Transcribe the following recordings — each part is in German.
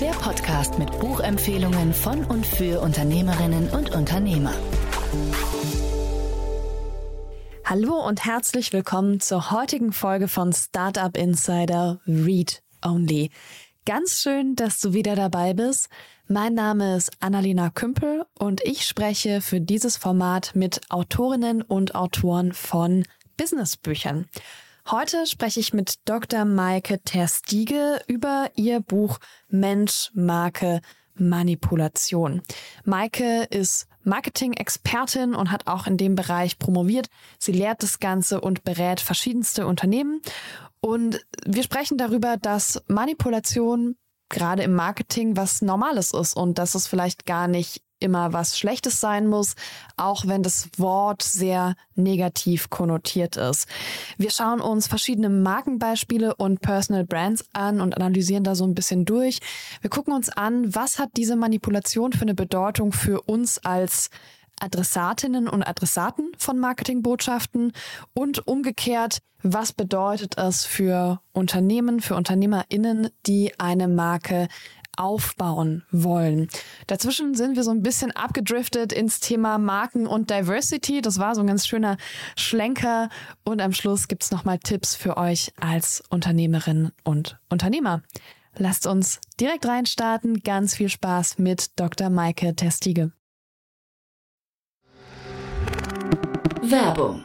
Der Podcast mit Buchempfehlungen von und für Unternehmerinnen und Unternehmer. Hallo und herzlich willkommen zur heutigen Folge von Startup Insider Read Only. Ganz schön, dass du wieder dabei bist. Mein Name ist Annalena Kümpel und ich spreche für dieses Format mit Autorinnen und Autoren von Businessbüchern. Heute spreche ich mit Dr. Maike Terstiege über ihr Buch Mensch, Marke, Manipulation. Maike ist Marketing-Expertin und hat auch in dem Bereich promoviert. Sie lehrt das Ganze und berät verschiedenste Unternehmen. Und wir sprechen darüber, dass Manipulation gerade im Marketing was Normales ist und dass es vielleicht gar nicht immer was Schlechtes sein muss, auch wenn das Wort sehr negativ konnotiert ist. Wir schauen uns verschiedene Markenbeispiele und Personal Brands an und analysieren da so ein bisschen durch. Wir gucken uns an, was hat diese Manipulation für eine Bedeutung für uns als Adressatinnen und Adressaten von Marketingbotschaften und umgekehrt, was bedeutet es für Unternehmen, für Unternehmerinnen, die eine Marke aufbauen wollen. Dazwischen sind wir so ein bisschen abgedriftet ins Thema Marken und Diversity. Das war so ein ganz schöner Schlenker. Und am Schluss gibt's nochmal Tipps für euch als Unternehmerin und Unternehmer. Lasst uns direkt reinstarten. Ganz viel Spaß mit Dr. Maike Testige. Werbung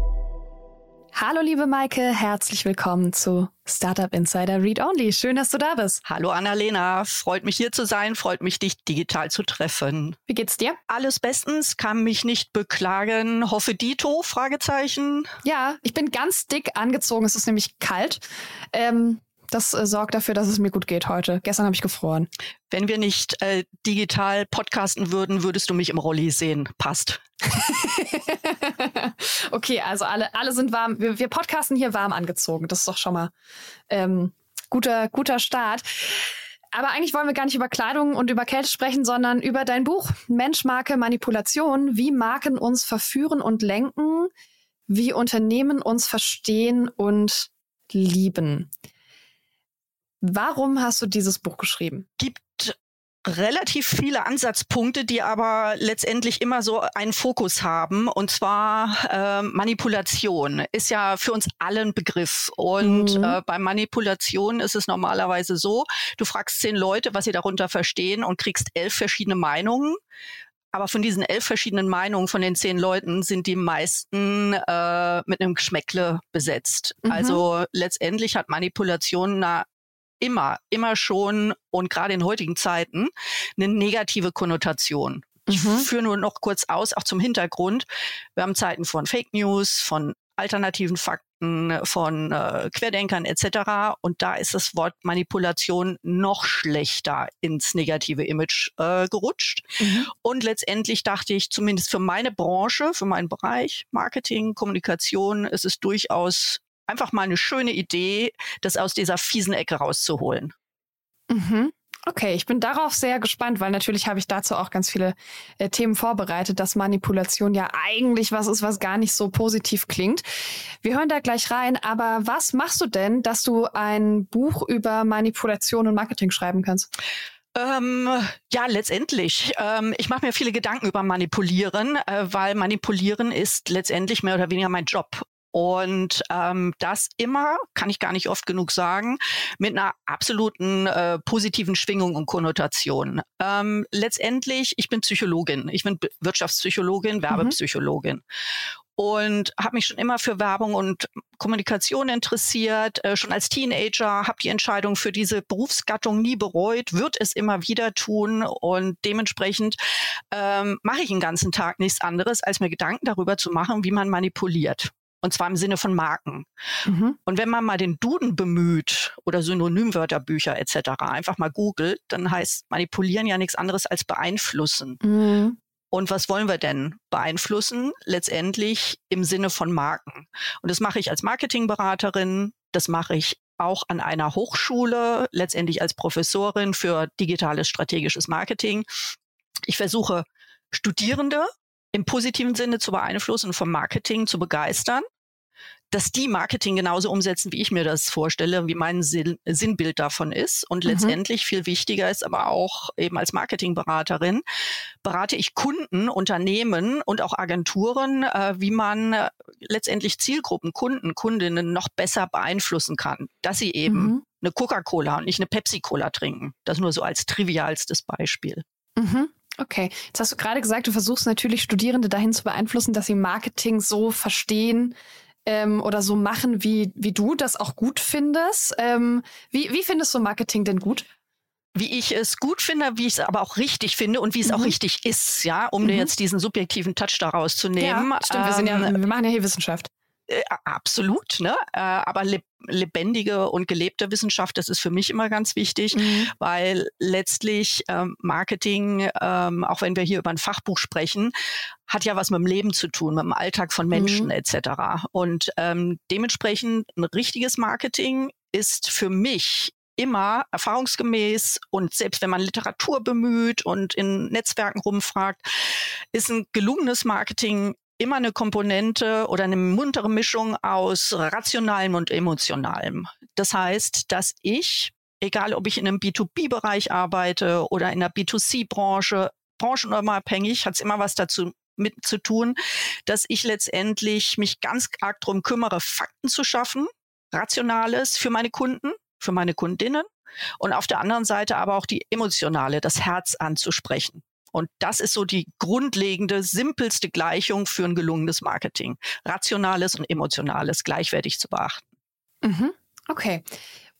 Hallo liebe Maike, herzlich willkommen zu Startup Insider Read Only. Schön, dass du da bist. Hallo Annalena, freut mich hier zu sein, freut mich dich digital zu treffen. Wie geht's dir? Alles bestens, kann mich nicht beklagen. Hoffe Dito? Fragezeichen. Ja, ich bin ganz dick angezogen. Es ist nämlich kalt. Ähm, das äh, sorgt dafür, dass es mir gut geht heute. Gestern habe ich gefroren. Wenn wir nicht äh, digital podcasten würden, würdest du mich im Rolli sehen. Passt. okay, also alle, alle sind warm. Wir, wir podcasten hier warm angezogen. Das ist doch schon mal ähm, guter, guter Start. Aber eigentlich wollen wir gar nicht über Kleidung und über Kälte sprechen, sondern über dein Buch Mensch, Marke, Manipulation, wie Marken uns verführen und lenken, wie Unternehmen uns verstehen und lieben. Warum hast du dieses Buch geschrieben? Gibt relativ viele Ansatzpunkte, die aber letztendlich immer so einen Fokus haben. Und zwar äh, Manipulation ist ja für uns alle ein Begriff. Und mhm. äh, bei Manipulation ist es normalerweise so, du fragst zehn Leute, was sie darunter verstehen und kriegst elf verschiedene Meinungen. Aber von diesen elf verschiedenen Meinungen von den zehn Leuten sind die meisten äh, mit einem Geschmäckle besetzt. Mhm. Also letztendlich hat Manipulation eine immer, immer schon und gerade in heutigen Zeiten eine negative Konnotation. Ich mhm. führe nur noch kurz aus, auch zum Hintergrund. Wir haben Zeiten von Fake News, von alternativen Fakten, von äh, Querdenkern etc. Und da ist das Wort Manipulation noch schlechter ins negative Image äh, gerutscht. Mhm. Und letztendlich dachte ich, zumindest für meine Branche, für meinen Bereich Marketing, Kommunikation, ist es durchaus einfach mal eine schöne Idee, das aus dieser fiesen Ecke rauszuholen. Mhm. Okay, ich bin darauf sehr gespannt, weil natürlich habe ich dazu auch ganz viele äh, Themen vorbereitet, dass Manipulation ja eigentlich was ist, was gar nicht so positiv klingt. Wir hören da gleich rein, aber was machst du denn, dass du ein Buch über Manipulation und Marketing schreiben kannst? Ähm, ja, letztendlich. Ähm, ich mache mir viele Gedanken über Manipulieren, äh, weil Manipulieren ist letztendlich mehr oder weniger mein Job. Und ähm, das immer, kann ich gar nicht oft genug sagen, mit einer absoluten äh, positiven Schwingung und Konnotation. Ähm, letztendlich, ich bin Psychologin, ich bin Wirtschaftspsychologin, mhm. Werbepsychologin. Mhm und habe mich schon immer für Werbung und Kommunikation interessiert. Äh, schon als Teenager habe die Entscheidung für diese Berufsgattung nie bereut, wird es immer wieder tun und dementsprechend ähm, mache ich den ganzen Tag nichts anderes, als mir Gedanken darüber zu machen, wie man manipuliert. Und zwar im Sinne von Marken. Mhm. Und wenn man mal den Duden bemüht oder Synonymwörterbücher etc., einfach mal googelt, dann heißt manipulieren ja nichts anderes als beeinflussen. Mhm. Und was wollen wir denn beeinflussen? Letztendlich im Sinne von Marken. Und das mache ich als Marketingberaterin, das mache ich auch an einer Hochschule, letztendlich als Professorin für digitales strategisches Marketing. Ich versuche Studierende im positiven Sinne zu beeinflussen, vom Marketing zu begeistern dass die Marketing genauso umsetzen, wie ich mir das vorstelle, wie mein Sinn, Sinnbild davon ist. Und mhm. letztendlich viel wichtiger ist aber auch eben als Marketingberaterin, berate ich Kunden, Unternehmen und auch Agenturen, äh, wie man äh, letztendlich Zielgruppen, Kunden, Kundinnen noch besser beeinflussen kann, dass sie eben mhm. eine Coca-Cola und nicht eine Pepsi-Cola trinken. Das nur so als trivialstes Beispiel. Mhm. Okay, jetzt hast du gerade gesagt, du versuchst natürlich Studierende dahin zu beeinflussen, dass sie Marketing so verstehen, ähm, oder so machen, wie, wie du das auch gut findest. Ähm, wie, wie findest du Marketing denn gut? wie ich es gut finde, wie ich es aber auch richtig finde und wie es mhm. auch richtig ist, ja, um mhm. jetzt diesen subjektiven Touch daraus zu nehmen. Ja, stimmt, ähm, wir, sind ja, ähm, wir machen ja hier Wissenschaft. Äh, absolut, ne? Äh, aber lebendige und gelebte Wissenschaft, das ist für mich immer ganz wichtig, mhm. weil letztlich ähm, Marketing, ähm, auch wenn wir hier über ein Fachbuch sprechen, hat ja was mit dem Leben zu tun, mit dem Alltag von Menschen mhm. etc. Und ähm, dementsprechend ein richtiges Marketing ist für mich immer erfahrungsgemäß und selbst wenn man Literatur bemüht und in Netzwerken rumfragt, ist ein gelungenes Marketing immer eine Komponente oder eine muntere Mischung aus rationalem und emotionalem. Das heißt, dass ich, egal ob ich in einem B2B-Bereich arbeite oder in der B2C-Branche, branchenunabhängig, hat es immer was dazu mit zu tun, dass ich letztendlich mich ganz arg darum kümmere, Fakten zu schaffen, Rationales für meine Kunden, für meine Kundinnen und auf der anderen Seite aber auch die emotionale, das Herz anzusprechen. Und das ist so die grundlegende, simpelste Gleichung für ein gelungenes Marketing. Rationales und emotionales gleichwertig zu beachten. Mhm. Okay.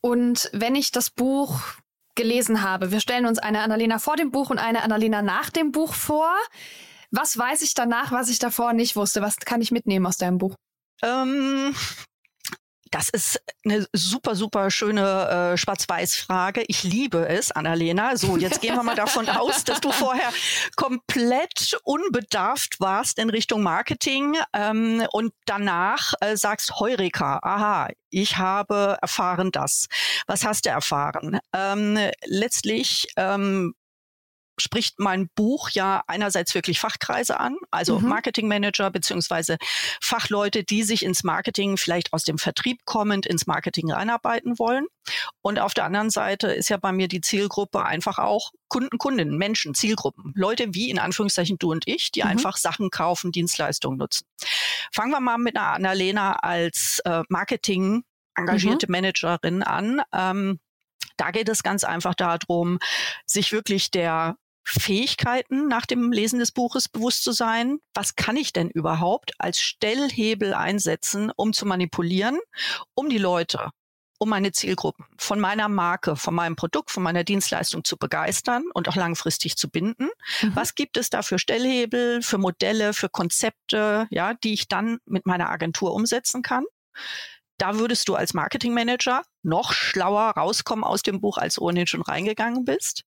Und wenn ich das Buch gelesen habe, wir stellen uns eine Annalena vor dem Buch und eine Annalena nach dem Buch vor. Was weiß ich danach, was ich davor nicht wusste? Was kann ich mitnehmen aus deinem Buch? Ähm, das ist eine super, super schöne äh, Schwarz-Weiß-Frage. Ich liebe es, Annalena. So, jetzt gehen wir mal davon aus, dass du vorher komplett unbedarft warst in Richtung Marketing ähm, und danach äh, sagst, Heureka, aha, ich habe erfahren das. Was hast du erfahren? Ähm, letztlich ähm, spricht mein Buch ja einerseits wirklich Fachkreise an, also mhm. Marketingmanager beziehungsweise Fachleute, die sich ins Marketing vielleicht aus dem Vertrieb kommend ins Marketing reinarbeiten wollen. Und auf der anderen Seite ist ja bei mir die Zielgruppe einfach auch Kunden, Kundinnen, Menschen, Zielgruppen, Leute wie in Anführungszeichen du und ich, die mhm. einfach Sachen kaufen, Dienstleistungen nutzen. Fangen wir mal mit einer Annalena als äh, Marketing engagierte mhm. Managerin an. Ähm, da geht es ganz einfach darum, sich wirklich der Fähigkeiten nach dem Lesen des Buches bewusst zu sein. Was kann ich denn überhaupt als Stellhebel einsetzen, um zu manipulieren, um die Leute, um meine Zielgruppen von meiner Marke, von meinem Produkt, von meiner Dienstleistung zu begeistern und auch langfristig zu binden? Mhm. Was gibt es da für Stellhebel, für Modelle, für Konzepte, ja, die ich dann mit meiner Agentur umsetzen kann? Da würdest du als Marketingmanager noch schlauer rauskommen aus dem Buch, als ohnehin schon reingegangen bist.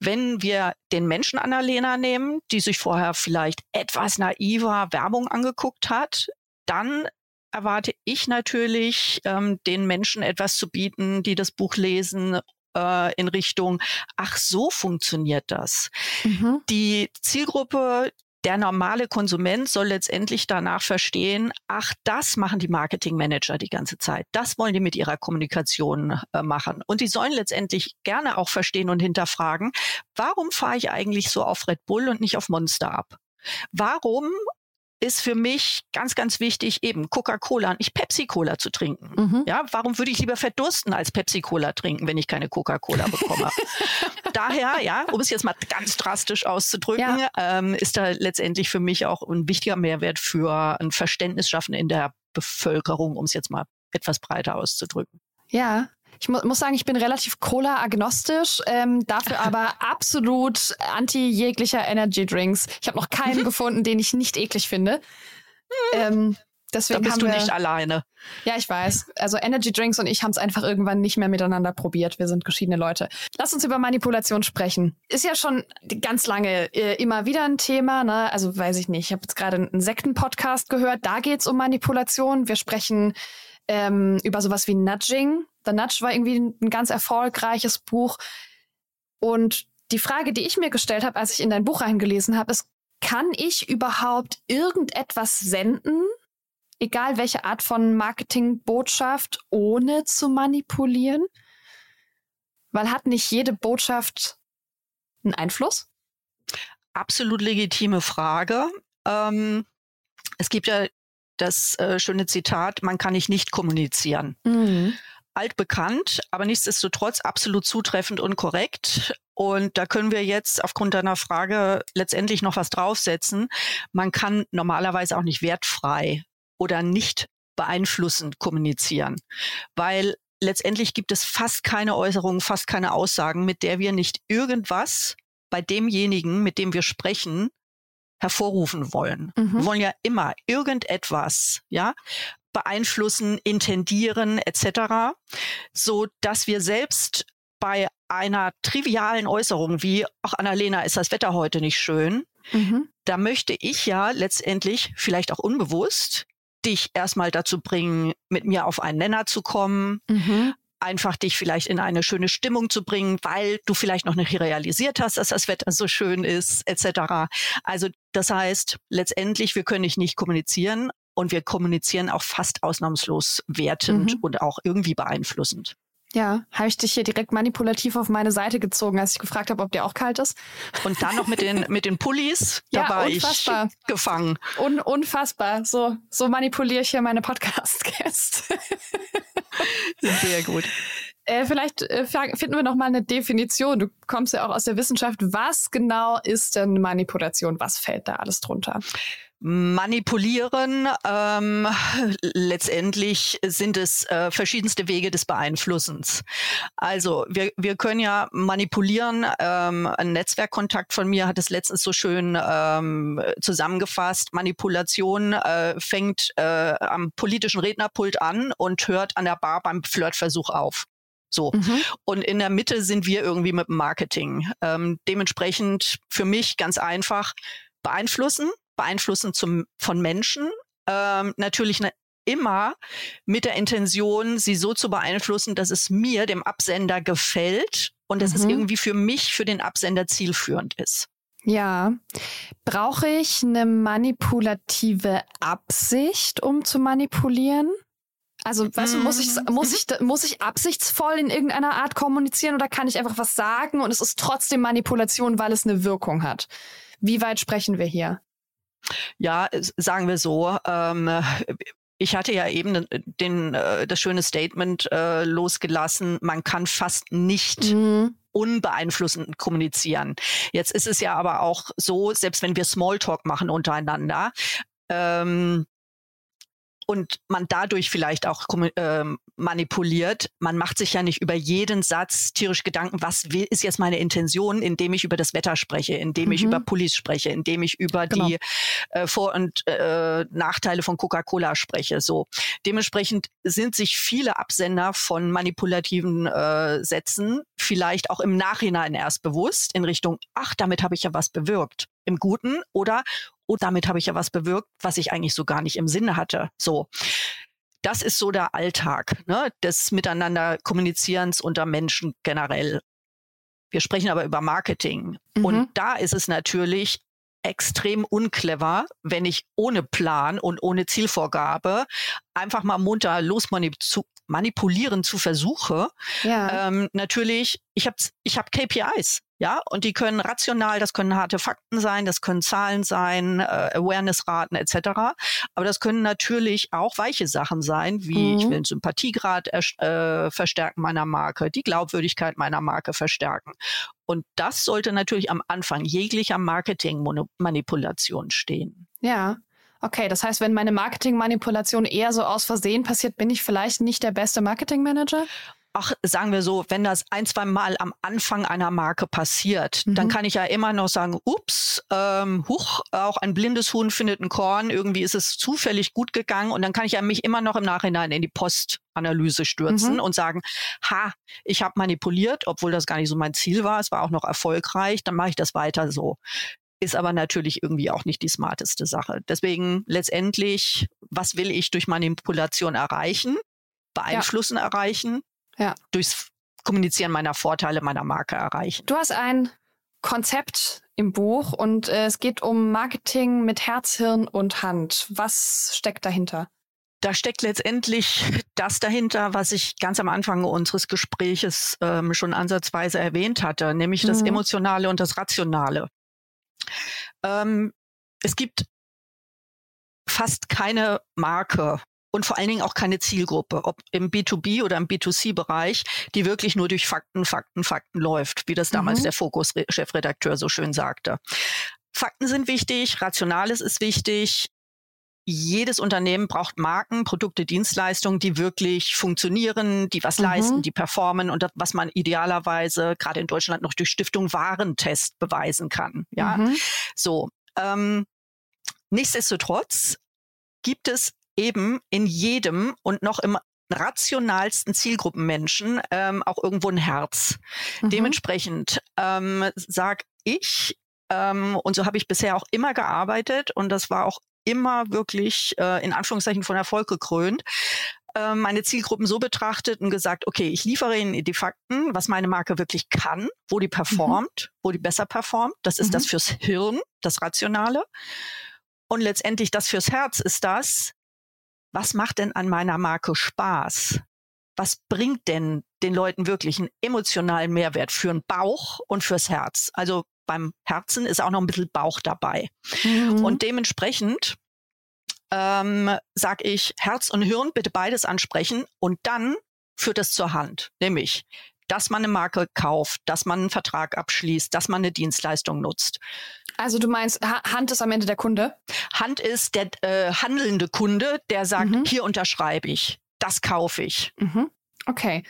Wenn wir den Menschen Annalena nehmen, die sich vorher vielleicht etwas naiver Werbung angeguckt hat, dann erwarte ich natürlich, ähm, den Menschen etwas zu bieten, die das Buch lesen äh, in Richtung, ach so funktioniert das. Mhm. Die Zielgruppe, der normale Konsument soll letztendlich danach verstehen, ach, das machen die Marketingmanager die ganze Zeit. Das wollen die mit ihrer Kommunikation äh, machen. Und die sollen letztendlich gerne auch verstehen und hinterfragen, warum fahre ich eigentlich so auf Red Bull und nicht auf Monster ab? Warum ist für mich ganz, ganz wichtig, eben Coca-Cola und nicht Pepsi-Cola zu trinken. Mhm. Ja, warum würde ich lieber verdursten als Pepsi-Cola trinken, wenn ich keine Coca-Cola bekomme? Daher, ja, um es jetzt mal ganz drastisch auszudrücken, ja. ähm, ist da letztendlich für mich auch ein wichtiger Mehrwert für ein Verständnis schaffen in der Bevölkerung, um es jetzt mal etwas breiter auszudrücken. Ja, ich mu muss sagen, ich bin relativ Cola-agnostisch, ähm, dafür aber absolut anti jeglicher Energy Drinks. Ich habe noch keinen gefunden, den ich nicht eklig finde. Ähm, deswegen da bist du nicht alleine. Ja, ich weiß. Also Energy Drinks und ich haben es einfach irgendwann nicht mehr miteinander probiert. Wir sind geschiedene Leute. Lass uns über Manipulation sprechen. Ist ja schon ganz lange äh, immer wieder ein Thema. Ne? Also weiß ich nicht. Ich habe jetzt gerade einen Sekten-Podcast gehört. Da geht's um Manipulation. Wir sprechen ähm, über sowas wie Nudging. The Nudge war irgendwie ein ganz erfolgreiches Buch. Und die Frage, die ich mir gestellt habe, als ich in dein Buch reingelesen habe, ist, kann ich überhaupt irgendetwas senden, egal welche Art von Marketingbotschaft, ohne zu manipulieren? Weil hat nicht jede Botschaft einen Einfluss? Absolut legitime Frage. Ähm, es gibt ja das äh, schöne Zitat, man kann nicht nicht kommunizieren. Mhm altbekannt, aber nichtsdestotrotz absolut zutreffend und korrekt. Und da können wir jetzt aufgrund deiner Frage letztendlich noch was draufsetzen. Man kann normalerweise auch nicht wertfrei oder nicht beeinflussend kommunizieren, weil letztendlich gibt es fast keine Äußerungen, fast keine Aussagen, mit der wir nicht irgendwas bei demjenigen, mit dem wir sprechen, hervorrufen wollen. Mhm. Wir wollen ja immer irgendetwas, ja, beeinflussen, intendieren etc., so dass wir selbst bei einer trivialen Äußerung wie, ach Annalena, ist das Wetter heute nicht schön, mhm. da möchte ich ja letztendlich, vielleicht auch unbewusst, dich erstmal dazu bringen, mit mir auf einen Nenner zu kommen, mhm. einfach dich vielleicht in eine schöne Stimmung zu bringen, weil du vielleicht noch nicht realisiert hast, dass das Wetter so schön ist, etc. Also das heißt, letztendlich, wir können dich nicht kommunizieren, und wir kommunizieren auch fast ausnahmslos wertend mhm. und auch irgendwie beeinflussend. Ja, habe ich dich hier direkt manipulativ auf meine Seite gezogen, als ich gefragt habe, ob dir auch kalt ist. Und dann noch mit den mit den Pullis, da ja, war unfassbar. ich gefangen. Un, unfassbar. So so manipuliere ich hier meine Podcast-Gäste. Sehr gut. Äh, vielleicht äh, finden wir noch mal eine Definition. Du kommst ja auch aus der Wissenschaft. Was genau ist denn Manipulation? Was fällt da alles drunter? Manipulieren. Ähm, letztendlich sind es äh, verschiedenste Wege des Beeinflussens. Also wir, wir können ja manipulieren. Ähm, ein Netzwerkkontakt von mir hat es letztens so schön ähm, zusammengefasst. Manipulation äh, fängt äh, am politischen Rednerpult an und hört an der Bar beim Flirtversuch auf. So. Mhm. Und in der Mitte sind wir irgendwie mit Marketing. Ähm, dementsprechend für mich ganz einfach beeinflussen, beeinflussen zum, von Menschen. Ähm, natürlich ne, immer mit der Intention, sie so zu beeinflussen, dass es mir, dem Absender, gefällt und dass mhm. es irgendwie für mich, für den Absender zielführend ist. Ja. Brauche ich eine manipulative Absicht, um zu manipulieren? Also, weißt du, muss ich, mhm. muss ich, muss ich absichtsvoll in irgendeiner Art kommunizieren oder kann ich einfach was sagen und es ist trotzdem Manipulation, weil es eine Wirkung hat? Wie weit sprechen wir hier? Ja, sagen wir so. Ähm, ich hatte ja eben den, äh, das schöne Statement äh, losgelassen, man kann fast nicht mhm. unbeeinflussend kommunizieren. Jetzt ist es ja aber auch so, selbst wenn wir Smalltalk machen untereinander, ähm, und man dadurch vielleicht auch äh, manipuliert. Man macht sich ja nicht über jeden Satz tierisch Gedanken, was will, ist jetzt meine Intention, indem ich über das Wetter spreche, indem mhm. ich über Police spreche, indem ich über genau. die äh, Vor- und äh, Nachteile von Coca-Cola spreche. So dementsprechend sind sich viele Absender von manipulativen äh, Sätzen vielleicht auch im Nachhinein erst bewusst in Richtung, ach, damit habe ich ja was bewirkt im Guten oder oh, damit habe ich ja was bewirkt, was ich eigentlich so gar nicht im Sinne hatte. So. Das ist so der Alltag ne, des Miteinander Kommunizierens unter Menschen generell. Wir sprechen aber über Marketing. Mhm. Und da ist es natürlich extrem unclever, wenn ich ohne Plan und ohne Zielvorgabe einfach mal munter losmanipulieren zu versuche. Ja. Ähm, natürlich, ich habe ich hab KPIs. Ja, und die können rational, das können harte Fakten sein, das können Zahlen sein, äh, Awareness-Raten etc. Aber das können natürlich auch weiche Sachen sein, wie mhm. ich will den Sympathiegrad äh, verstärken meiner Marke, die Glaubwürdigkeit meiner Marke verstärken. Und das sollte natürlich am Anfang jeglicher Marketing-Manipulation stehen. Ja. Okay, das heißt, wenn meine Marketingmanipulation eher so aus Versehen passiert, bin ich vielleicht nicht der beste Marketingmanager? Ach, sagen wir so, wenn das ein, zwei Mal am Anfang einer Marke passiert, mhm. dann kann ich ja immer noch sagen, ups, ähm, huch, auch ein blindes Huhn findet ein Korn, irgendwie ist es zufällig gut gegangen und dann kann ich ja mich immer noch im Nachhinein in die Postanalyse stürzen mhm. und sagen, ha, ich habe manipuliert, obwohl das gar nicht so mein Ziel war, es war auch noch erfolgreich, dann mache ich das weiter so ist aber natürlich irgendwie auch nicht die smarteste Sache. Deswegen letztendlich, was will ich durch Manipulation erreichen? Beeinflussen ja. erreichen? Ja. durchs Kommunizieren meiner Vorteile meiner Marke erreichen. Du hast ein Konzept im Buch und äh, es geht um Marketing mit Herz, Hirn und Hand. Was steckt dahinter? Da steckt letztendlich das dahinter, was ich ganz am Anfang unseres Gespräches ähm, schon ansatzweise erwähnt hatte, nämlich mhm. das Emotionale und das Rationale. Ähm, es gibt fast keine Marke und vor allen Dingen auch keine Zielgruppe, ob im B2B oder im B2C-Bereich, die wirklich nur durch Fakten, Fakten, Fakten läuft, wie das damals mhm. der Fokus-Chefredakteur so schön sagte. Fakten sind wichtig, Rationales ist wichtig. Jedes Unternehmen braucht Marken, Produkte, Dienstleistungen, die wirklich funktionieren, die was mhm. leisten, die performen und das, was man idealerweise gerade in Deutschland noch durch Stiftung Warentest beweisen kann. Ja, mhm. so. Ähm, nichtsdestotrotz gibt es eben in jedem und noch im rationalsten Zielgruppenmenschen ähm, auch irgendwo ein Herz. Mhm. Dementsprechend ähm, sag ich, ähm, und so habe ich bisher auch immer gearbeitet und das war auch immer wirklich äh, in Anführungszeichen von Erfolg gekrönt, äh, meine Zielgruppen so betrachtet und gesagt, okay, ich liefere ihnen die Fakten, was meine Marke wirklich kann, wo die mhm. performt, mhm. wo die besser performt. Das ist mhm. das fürs Hirn, das Rationale. Und letztendlich das fürs Herz ist das, was macht denn an meiner Marke Spaß? Was bringt denn den Leuten wirklich einen emotionalen Mehrwert für den Bauch und fürs Herz? Also beim Herzen ist auch noch ein bisschen Bauch dabei. Mhm. Und dementsprechend ähm, sage ich Herz und Hirn bitte beides ansprechen und dann führt es zur Hand. Nämlich dass man eine Marke kauft, dass man einen Vertrag abschließt, dass man eine Dienstleistung nutzt. Also du meinst, Hand ist am Ende der Kunde? Hand ist der äh, handelnde Kunde, der sagt, mhm. hier unterschreibe ich, das kaufe ich. Mhm. Okay.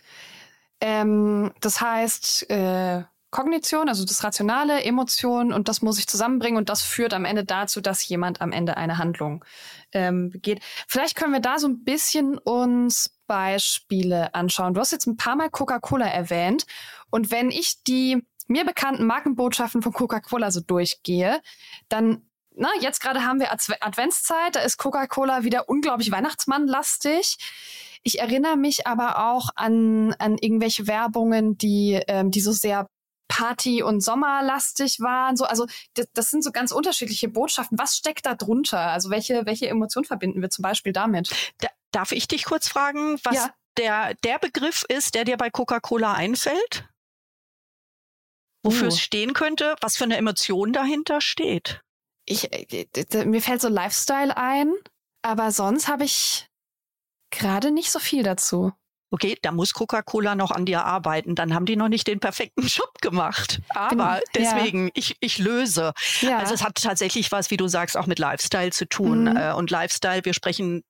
Ähm, das heißt, äh, Kognition, also das Rationale, Emotionen und das muss ich zusammenbringen und das führt am Ende dazu, dass jemand am Ende eine Handlung ähm, begeht. Vielleicht können wir da so ein bisschen uns Beispiele anschauen. Du hast jetzt ein paar Mal Coca-Cola erwähnt und wenn ich die mir bekannten Markenbotschaften von Coca-Cola so durchgehe, dann na, jetzt gerade haben wir Adventszeit, da ist Coca-Cola wieder unglaublich Weihnachtsmannlastig. Ich erinnere mich aber auch an, an irgendwelche Werbungen, die, ähm, die so sehr Party- und Sommerlastig waren. So, also das, das, sind so ganz unterschiedliche Botschaften. Was steckt da drunter? Also welche, welche Emotion verbinden wir zum Beispiel damit? Da, darf ich dich kurz fragen, was ja. der, der Begriff ist, der dir bei Coca-Cola einfällt? Wofür uh. es stehen könnte, was für eine Emotion dahinter steht? Ich, äh, mir fällt so Lifestyle ein, aber sonst habe ich gerade nicht so viel dazu okay, da muss Coca-Cola noch an dir arbeiten, dann haben die noch nicht den perfekten Job gemacht. Aber genau. deswegen, ja. ich, ich löse. Ja. Also es hat tatsächlich was, wie du sagst, auch mit Lifestyle zu tun. Mhm. Äh, und Lifestyle, wir sprechen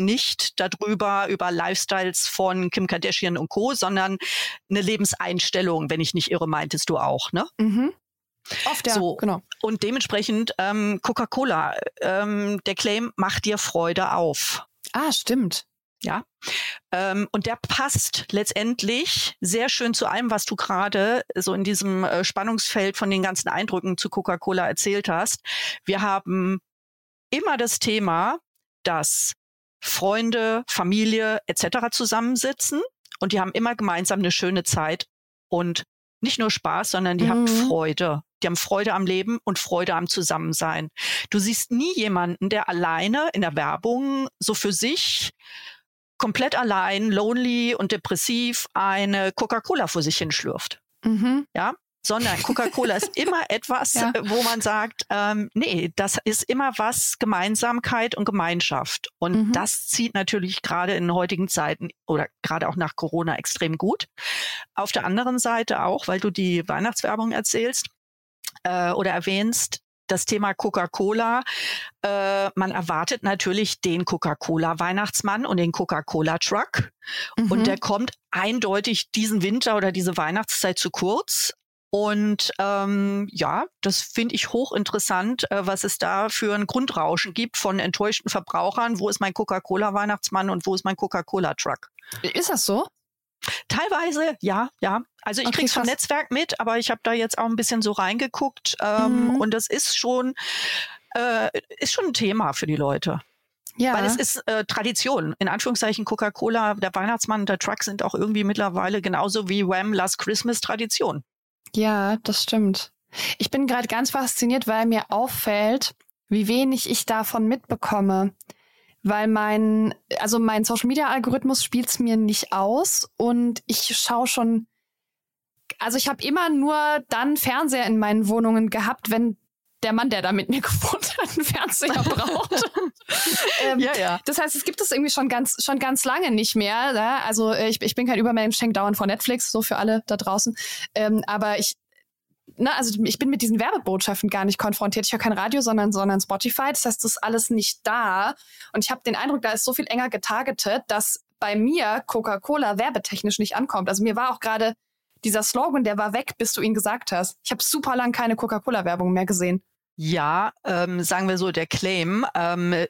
nicht darüber, über Lifestyles von Kim Kardashian und Co., sondern eine Lebenseinstellung, wenn ich nicht irre, meintest du auch, ne? Mhm. Oft, ja, so. genau. Und dementsprechend ähm, Coca-Cola, ähm, der Claim macht dir Freude auf. Ah, stimmt. Ja. Ähm, und der passt letztendlich sehr schön zu allem, was du gerade so in diesem äh, Spannungsfeld von den ganzen Eindrücken zu Coca-Cola erzählt hast. Wir haben immer das Thema, dass Freunde, Familie etc. zusammensitzen und die haben immer gemeinsam eine schöne Zeit und nicht nur Spaß, sondern die mhm. haben Freude die haben Freude am Leben und Freude am Zusammensein. Du siehst nie jemanden, der alleine in der Werbung so für sich komplett allein, lonely und depressiv eine Coca-Cola vor sich hinschlürft. Mhm. Ja, sondern Coca-Cola ist immer etwas, ja. wo man sagt, ähm, nee, das ist immer was Gemeinsamkeit und Gemeinschaft. Und mhm. das zieht natürlich gerade in heutigen Zeiten oder gerade auch nach Corona extrem gut. Auf der anderen Seite auch, weil du die Weihnachtswerbung erzählst äh, oder erwähnst, das Thema Coca-Cola. Äh, man erwartet natürlich den Coca-Cola-Weihnachtsmann und den Coca-Cola-Truck. Mhm. Und der kommt eindeutig diesen Winter oder diese Weihnachtszeit zu kurz. Und ähm, ja, das finde ich hochinteressant, äh, was es da für ein Grundrauschen gibt von enttäuschten Verbrauchern. Wo ist mein Coca-Cola-Weihnachtsmann und wo ist mein Coca-Cola-Truck? Ist das so? Teilweise, ja, ja. Also ich okay, krieg's vom Netzwerk mit, aber ich habe da jetzt auch ein bisschen so reingeguckt ähm, mhm. und das ist schon, äh, ist schon ein Thema für die Leute. Ja. Weil es ist äh, Tradition. In Anführungszeichen Coca-Cola, der Weihnachtsmann und der Truck sind auch irgendwie mittlerweile genauso wie Wham! Last Christmas Tradition. Ja, das stimmt. Ich bin gerade ganz fasziniert, weil mir auffällt, wie wenig ich davon mitbekomme. Weil mein, also mein Social Media Algorithmus spielt es mir nicht aus und ich schaue schon, also ich habe immer nur dann Fernseher in meinen Wohnungen gehabt, wenn der Mann, der da mit mir gewohnt hat, einen Fernseher braucht. ähm, ja, ja. Das heißt, es gibt es irgendwie schon ganz, schon ganz lange nicht mehr. Ja? Also äh, ich, ich bin kein Übermensch, schenk dauernd vor Netflix, so für alle da draußen. Ähm, aber ich, na, also ich bin mit diesen Werbebotschaften gar nicht konfrontiert. Ich höre kein Radio, sondern, sondern Spotify. Das heißt, das ist alles nicht da. Und ich habe den Eindruck, da ist so viel enger getargetet, dass bei mir Coca-Cola werbetechnisch nicht ankommt. Also mir war auch gerade dieser Slogan, der war weg, bis du ihn gesagt hast. Ich habe super lang keine Coca-Cola-Werbung mehr gesehen. Ja, ähm, sagen wir so, der Claim, ähm,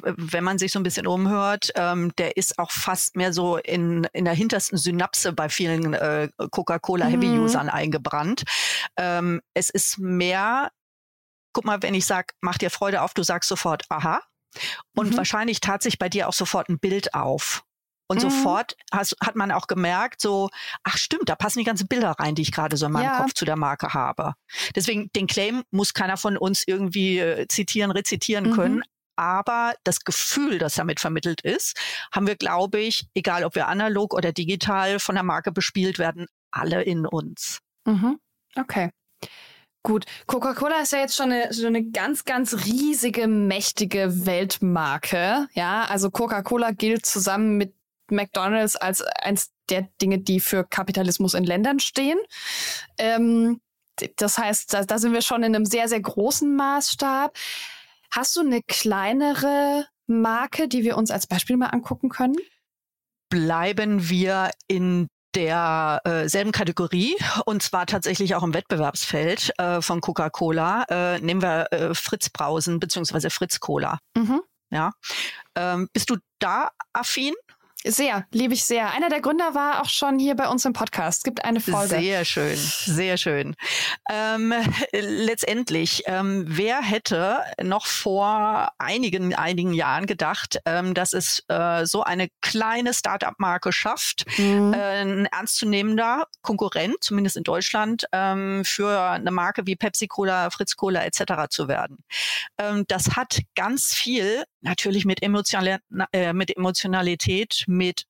wenn man sich so ein bisschen umhört, ähm, der ist auch fast mehr so in, in der hintersten Synapse bei vielen äh, Coca-Cola-Heavy-Usern mhm. eingebrannt. Ähm, es ist mehr, guck mal, wenn ich sage, mach dir Freude auf, du sagst sofort, aha. Und mhm. wahrscheinlich tat sich bei dir auch sofort ein Bild auf. Und mhm. sofort has, hat man auch gemerkt, so, ach stimmt, da passen die ganzen Bilder rein, die ich gerade so in meinem ja. Kopf zu der Marke habe. Deswegen, den Claim muss keiner von uns irgendwie äh, zitieren, rezitieren mhm. können. Aber das Gefühl, das damit vermittelt ist, haben wir, glaube ich, egal ob wir analog oder digital von der Marke bespielt werden, alle in uns. Mhm. Okay. Gut, Coca-Cola ist ja jetzt schon eine, so eine ganz, ganz riesige, mächtige Weltmarke. Ja, also Coca-Cola gilt zusammen mit McDonald's als eins der Dinge, die für Kapitalismus in Ländern stehen. Ähm, das heißt, da, da sind wir schon in einem sehr, sehr großen Maßstab. Hast du eine kleinere Marke, die wir uns als Beispiel mal angucken können? Bleiben wir in der äh, selben Kategorie und zwar tatsächlich auch im Wettbewerbsfeld äh, von Coca-Cola. Äh, nehmen wir äh, Fritz Brausen beziehungsweise Fritz Cola. Mhm. Ja. Ähm, bist du da affin? Sehr, liebe ich sehr. Einer der Gründer war auch schon hier bei uns im Podcast. Es gibt eine Folge. Sehr schön, sehr schön. Ähm, letztendlich, ähm, wer hätte noch vor einigen, einigen Jahren gedacht, ähm, dass es äh, so eine kleine Start-up-Marke schafft, mhm. äh, ein ernstzunehmender Konkurrent, zumindest in Deutschland, ähm, für eine Marke wie Pepsi Cola, Fritz Cola etc. zu werden. Ähm, das hat ganz viel natürlich mit, Emotional, äh, mit Emotionalität, mit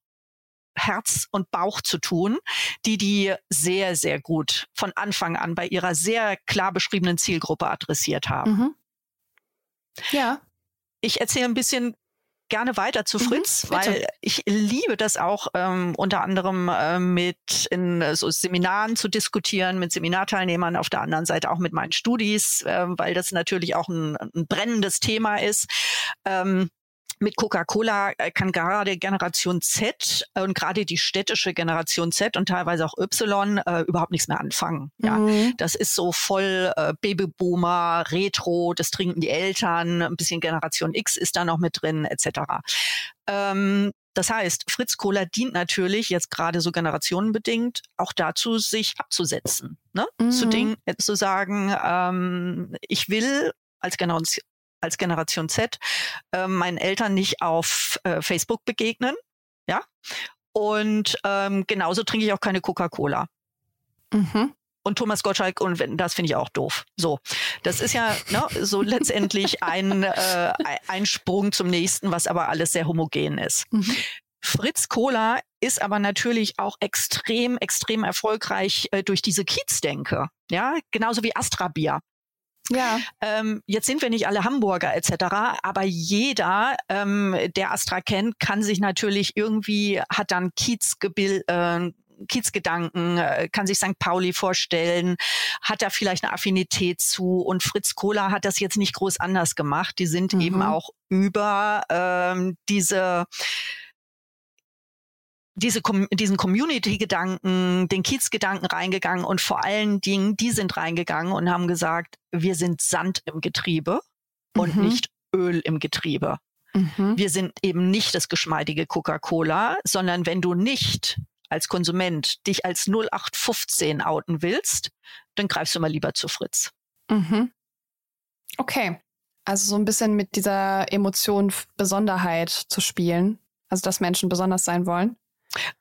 Herz und Bauch zu tun, die die sehr, sehr gut von Anfang an bei ihrer sehr klar beschriebenen Zielgruppe adressiert haben. Mhm. Ja. Ich erzähle ein bisschen gerne weiter zu mhm, Fritz, mhm, weil ich liebe das auch ähm, unter anderem äh, mit in so Seminaren zu diskutieren, mit Seminarteilnehmern, auf der anderen Seite auch mit meinen Studis, äh, weil das natürlich auch ein, ein brennendes Thema ist. Ähm, mit Coca-Cola äh, kann gerade Generation Z äh, und gerade die städtische Generation Z und teilweise auch Y äh, überhaupt nichts mehr anfangen. Ja, mhm. das ist so voll äh, Babyboomer, Retro, das trinken die Eltern, ein bisschen Generation X ist da noch mit drin, etc. Ähm, das heißt, Fritz Cola dient natürlich jetzt gerade so generationenbedingt auch dazu, sich abzusetzen, ne? Mhm. zu Dingen, äh, zu sagen, ähm, ich will als Generation als Generation Z äh, meinen Eltern nicht auf äh, Facebook begegnen. Ja. Und ähm, genauso trinke ich auch keine Coca-Cola. Mhm. und Thomas Gottschalk und das finde ich auch doof. So, das ist ja ne, so letztendlich ein, äh, ein Sprung zum nächsten, was aber alles sehr homogen ist. Mhm. Fritz Cola ist aber natürlich auch extrem, extrem erfolgreich äh, durch diese Kiezdenke. Ja, genauso wie Astra Bier. Ja. Ähm, jetzt sind wir nicht alle Hamburger etc., aber jeder, ähm, der Astra kennt, kann sich natürlich irgendwie, hat dann Kiezgebild, äh, Kiezgedanken, äh, kann sich St. Pauli vorstellen, hat da vielleicht eine Affinität zu. Und Fritz Kohler hat das jetzt nicht groß anders gemacht. Die sind mhm. eben auch über ähm, diese diese, diesen Community-Gedanken, den Kiez-Gedanken reingegangen und vor allen Dingen, die sind reingegangen und haben gesagt, wir sind Sand im Getriebe mhm. und nicht Öl im Getriebe. Mhm. Wir sind eben nicht das geschmeidige Coca-Cola, sondern wenn du nicht als Konsument dich als 0815 outen willst, dann greifst du mal lieber zu Fritz. Mhm. Okay. Also so ein bisschen mit dieser Emotion Besonderheit zu spielen. Also dass Menschen besonders sein wollen.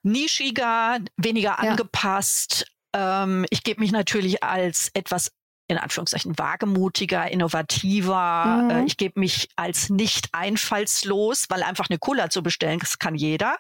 Nischiger, weniger ja. angepasst. Ähm, ich gebe mich natürlich als etwas in Anführungszeichen wagemutiger, innovativer. Mhm. Äh, ich gebe mich als nicht einfallslos, weil einfach eine Cola zu bestellen, das kann jeder.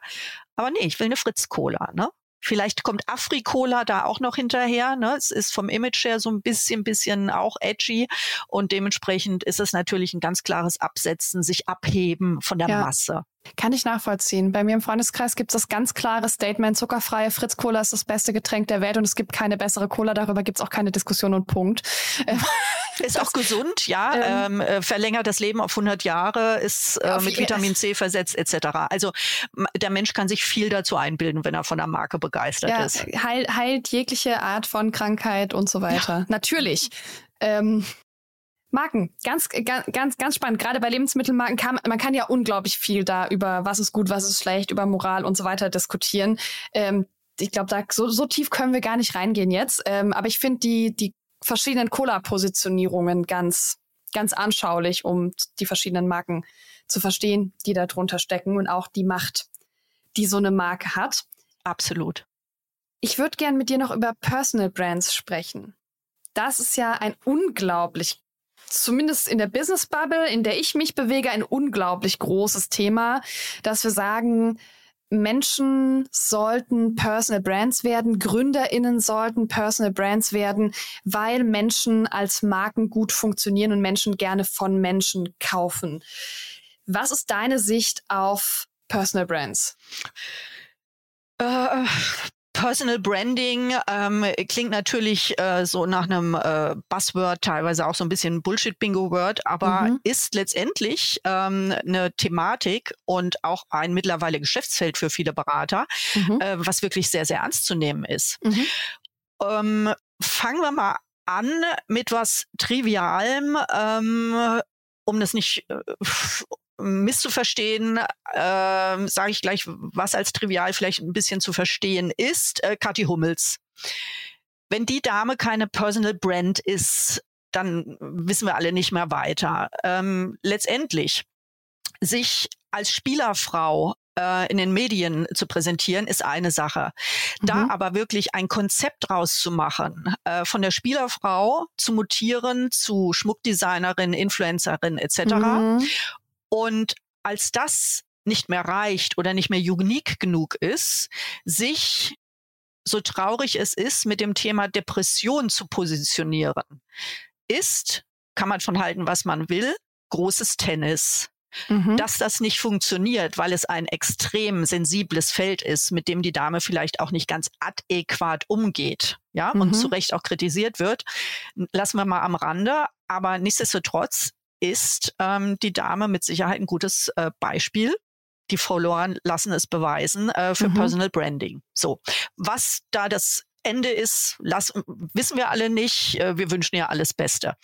Aber nee, ich will eine Fritz-Cola, ne? Vielleicht kommt Afri-Cola da auch noch hinterher. Ne? Es ist vom Image her so ein bisschen, bisschen auch edgy und dementsprechend ist es natürlich ein ganz klares Absetzen, sich abheben von der ja. Masse. Kann ich nachvollziehen. Bei mir im Freundeskreis gibt es das ganz klare Statement, zuckerfreie Fritz Cola ist das beste Getränk der Welt und es gibt keine bessere Cola, darüber gibt es auch keine Diskussion und Punkt. Ist auch gesund, ja, ähm, ähm, äh, verlängert das Leben auf 100 Jahre, ist äh, mit Vitamin C versetzt etc. Also der Mensch kann sich viel dazu einbilden, wenn er von der Marke begeistert ja, ist. Heil, heilt jegliche Art von Krankheit und so weiter. Ja. Natürlich. Ähm, Marken, ganz, ganz, ganz, ganz spannend. Gerade bei Lebensmittelmarken kann man kann ja unglaublich viel da über was ist gut, was ist schlecht, über Moral und so weiter diskutieren. Ähm, ich glaube, da so, so tief können wir gar nicht reingehen jetzt. Ähm, aber ich finde die die verschiedenen Cola-Positionierungen ganz ganz anschaulich, um die verschiedenen Marken zu verstehen, die da drunter stecken und auch die Macht, die so eine Marke hat. Absolut. Ich würde gern mit dir noch über Personal Brands sprechen. Das ist ja ein unglaublich zumindest in der Business Bubble, in der ich mich bewege, ein unglaublich großes Thema, dass wir sagen, Menschen sollten Personal Brands werden, Gründerinnen sollten Personal Brands werden, weil Menschen als Marken gut funktionieren und Menschen gerne von Menschen kaufen. Was ist deine Sicht auf Personal Brands? Äh, Personal Branding ähm, klingt natürlich äh, so nach einem äh, Buzzword, teilweise auch so ein bisschen Bullshit-Bingo-Word, aber mhm. ist letztendlich ähm, eine Thematik und auch ein mittlerweile Geschäftsfeld für viele Berater, mhm. äh, was wirklich sehr, sehr ernst zu nehmen ist. Mhm. Ähm, fangen wir mal an mit was Trivialem, ähm, um das nicht äh, misszuverstehen, äh, sage ich gleich, was als trivial vielleicht ein bisschen zu verstehen ist, äh, Kathi Hummels. Wenn die Dame keine Personal Brand ist, dann wissen wir alle nicht mehr weiter. Ähm, letztendlich sich als Spielerfrau äh, in den Medien zu präsentieren, ist eine Sache. Da mhm. aber wirklich ein Konzept draus zu machen, äh, von der Spielerfrau zu mutieren zu Schmuckdesignerin, Influencerin etc. Mhm. Und als das nicht mehr reicht oder nicht mehr unique genug ist, sich, so traurig es ist, mit dem Thema Depression zu positionieren, ist, kann man von halten, was man will, großes Tennis. Mhm. Dass das nicht funktioniert, weil es ein extrem sensibles Feld ist, mit dem die Dame vielleicht auch nicht ganz adäquat umgeht, ja, mhm. und zu Recht auch kritisiert wird, lassen wir mal am Rande. Aber nichtsdestotrotz ist ähm, die Dame mit Sicherheit ein gutes äh, Beispiel. Die Follower lassen es beweisen äh, für mhm. Personal Branding. So, was da das Ende ist, lass, wissen wir alle nicht. Äh, wir wünschen ja alles Beste.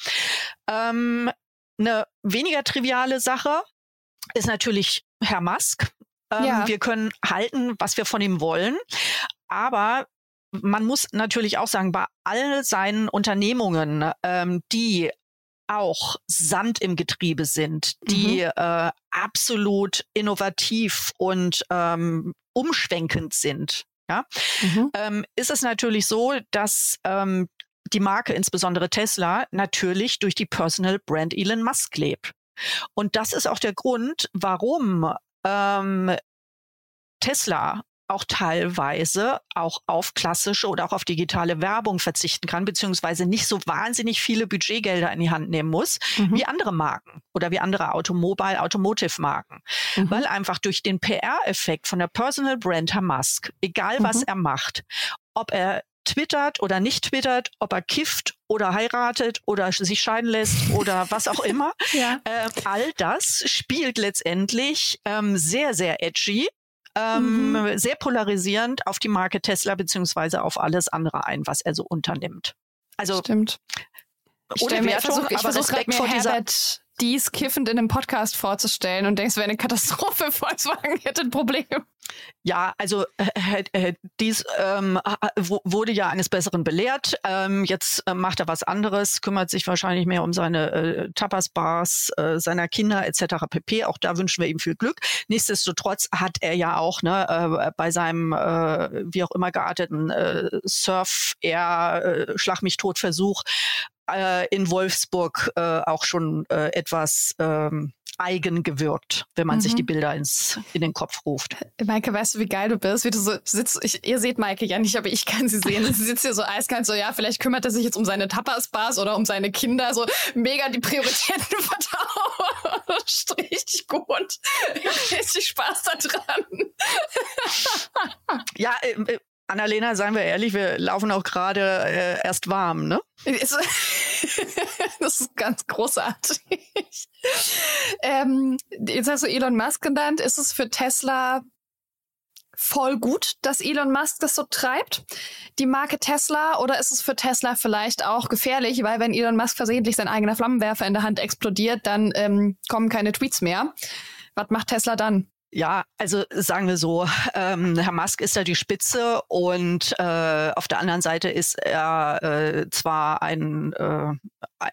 Ähm, eine weniger triviale Sache ist natürlich Herr Musk. Ähm, ja. Wir können halten, was wir von ihm wollen. Aber man muss natürlich auch sagen, bei all seinen Unternehmungen, ähm, die auch Sand im Getriebe sind, die mhm. äh, absolut innovativ und ähm, umschwenkend sind. Ja, mhm. ähm, ist es natürlich so, dass ähm, die Marke, insbesondere Tesla, natürlich durch die Personal Brand Elon Musk lebt. Und das ist auch der Grund, warum ähm, Tesla auch teilweise auch auf klassische oder auch auf digitale Werbung verzichten kann, beziehungsweise nicht so wahnsinnig viele Budgetgelder in die Hand nehmen muss, mhm. wie andere Marken oder wie andere Automobile, Automotive-Marken. Mhm. Weil einfach durch den PR-Effekt von der Personal Brand Herr Musk, egal was mhm. er macht, ob er twittert oder nicht twittert, ob er kifft oder heiratet oder sich scheiden lässt oder was auch immer. ja. äh, all das spielt letztendlich ähm, sehr, sehr edgy ähm, mhm. sehr polarisierend auf die Marke Tesla beziehungsweise auf alles andere ein, was er so unternimmt. Also Stimmt. Ohne Wertung, ich versuche versuch gerade mir Herbert dies kiffend in einem Podcast vorzustellen und denkst, wäre eine Katastrophe, Volkswagen hätte ein Problem. Ja, also äh, äh, dies ähm, wurde ja eines Besseren belehrt. Ähm, jetzt äh, macht er was anderes, kümmert sich wahrscheinlich mehr um seine äh, Tapas-Bars äh, seiner Kinder etc. pp. Auch da wünschen wir ihm viel Glück. Nichtsdestotrotz hat er ja auch ne, äh, bei seinem äh, wie auch immer gearteten äh, Surf-Air äh, in Wolfsburg äh, auch schon äh, etwas ähm, eigen gewirkt, wenn man mhm. sich die Bilder ins, in den Kopf ruft. Maike, weißt du, wie geil du bist? Wie du so sitzt, ich, ihr seht Maike ja nicht, aber ich kann sie sehen. sie sitzt hier so eiskalt, so, ja, vielleicht kümmert er sich jetzt um seine Tapas-Bars oder um seine Kinder, so mega die Prioritäten vertauscht. Richtig gut. Richtig Spaß da dran. ja, äh, äh Annalena, seien wir ehrlich, wir laufen auch gerade äh, erst warm, ne? das ist ganz großartig. ähm, jetzt hast du Elon Musk genannt. Ist es für Tesla voll gut, dass Elon Musk das so treibt, die Marke Tesla, oder ist es für Tesla vielleicht auch gefährlich, weil wenn Elon Musk versehentlich sein eigener Flammenwerfer in der Hand explodiert, dann ähm, kommen keine Tweets mehr. Was macht Tesla dann? Ja, also sagen wir so, ähm, Herr Musk ist da die Spitze und äh, auf der anderen Seite ist er äh, zwar ein äh,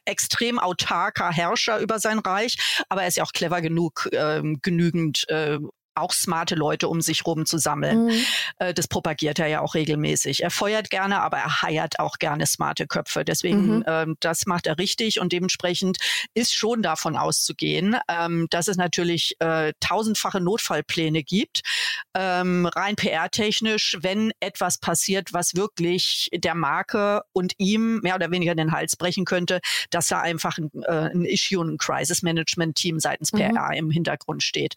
extrem autarker Herrscher über sein Reich, aber er ist ja auch clever genug, äh, genügend äh, auch smarte Leute um sich rum zu sammeln. Mhm. Äh, das propagiert er ja auch regelmäßig. Er feuert gerne, aber er heiert auch gerne smarte Köpfe. Deswegen, mhm. ähm, das macht er richtig und dementsprechend ist schon davon auszugehen, ähm, dass es natürlich äh, tausendfache Notfallpläne gibt, ähm, rein PR-technisch, wenn etwas passiert, was wirklich der Marke und ihm mehr oder weniger den Hals brechen könnte, dass da einfach ein, äh, ein Issue, ein Crisis-Management-Team seitens mhm. PR im Hintergrund steht.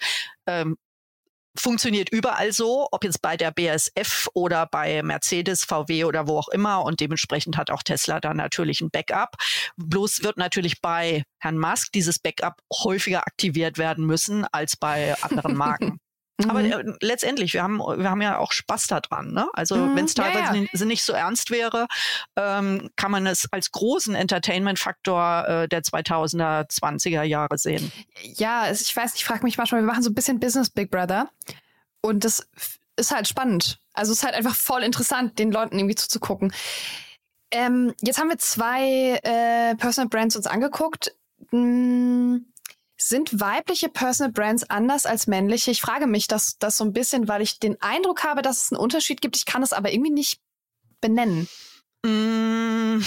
Funktioniert überall so, ob jetzt bei der BSF oder bei Mercedes, VW oder wo auch immer. Und dementsprechend hat auch Tesla da natürlich ein Backup. Bloß wird natürlich bei Herrn Musk dieses Backup häufiger aktiviert werden müssen als bei anderen Marken. Aber mhm. äh, letztendlich, wir haben, wir haben ja auch Spaß daran. Ne? Also mhm, wenn es teilweise ja, ja. nicht so ernst wäre, ähm, kann man es als großen Entertainment-Faktor äh, der 2000er, 20er Jahre sehen. Ja, ich weiß, ich frage mich manchmal, wir machen so ein bisschen Business Big Brother und das ist halt spannend. Also es ist halt einfach voll interessant, den Leuten irgendwie zuzugucken. Ähm, jetzt haben wir zwei äh, Personal Brands uns angeguckt. Hm, sind weibliche Personal Brands anders als männliche? Ich frage mich das, das so ein bisschen, weil ich den Eindruck habe, dass es einen Unterschied gibt. Ich kann es aber irgendwie nicht benennen. Mm.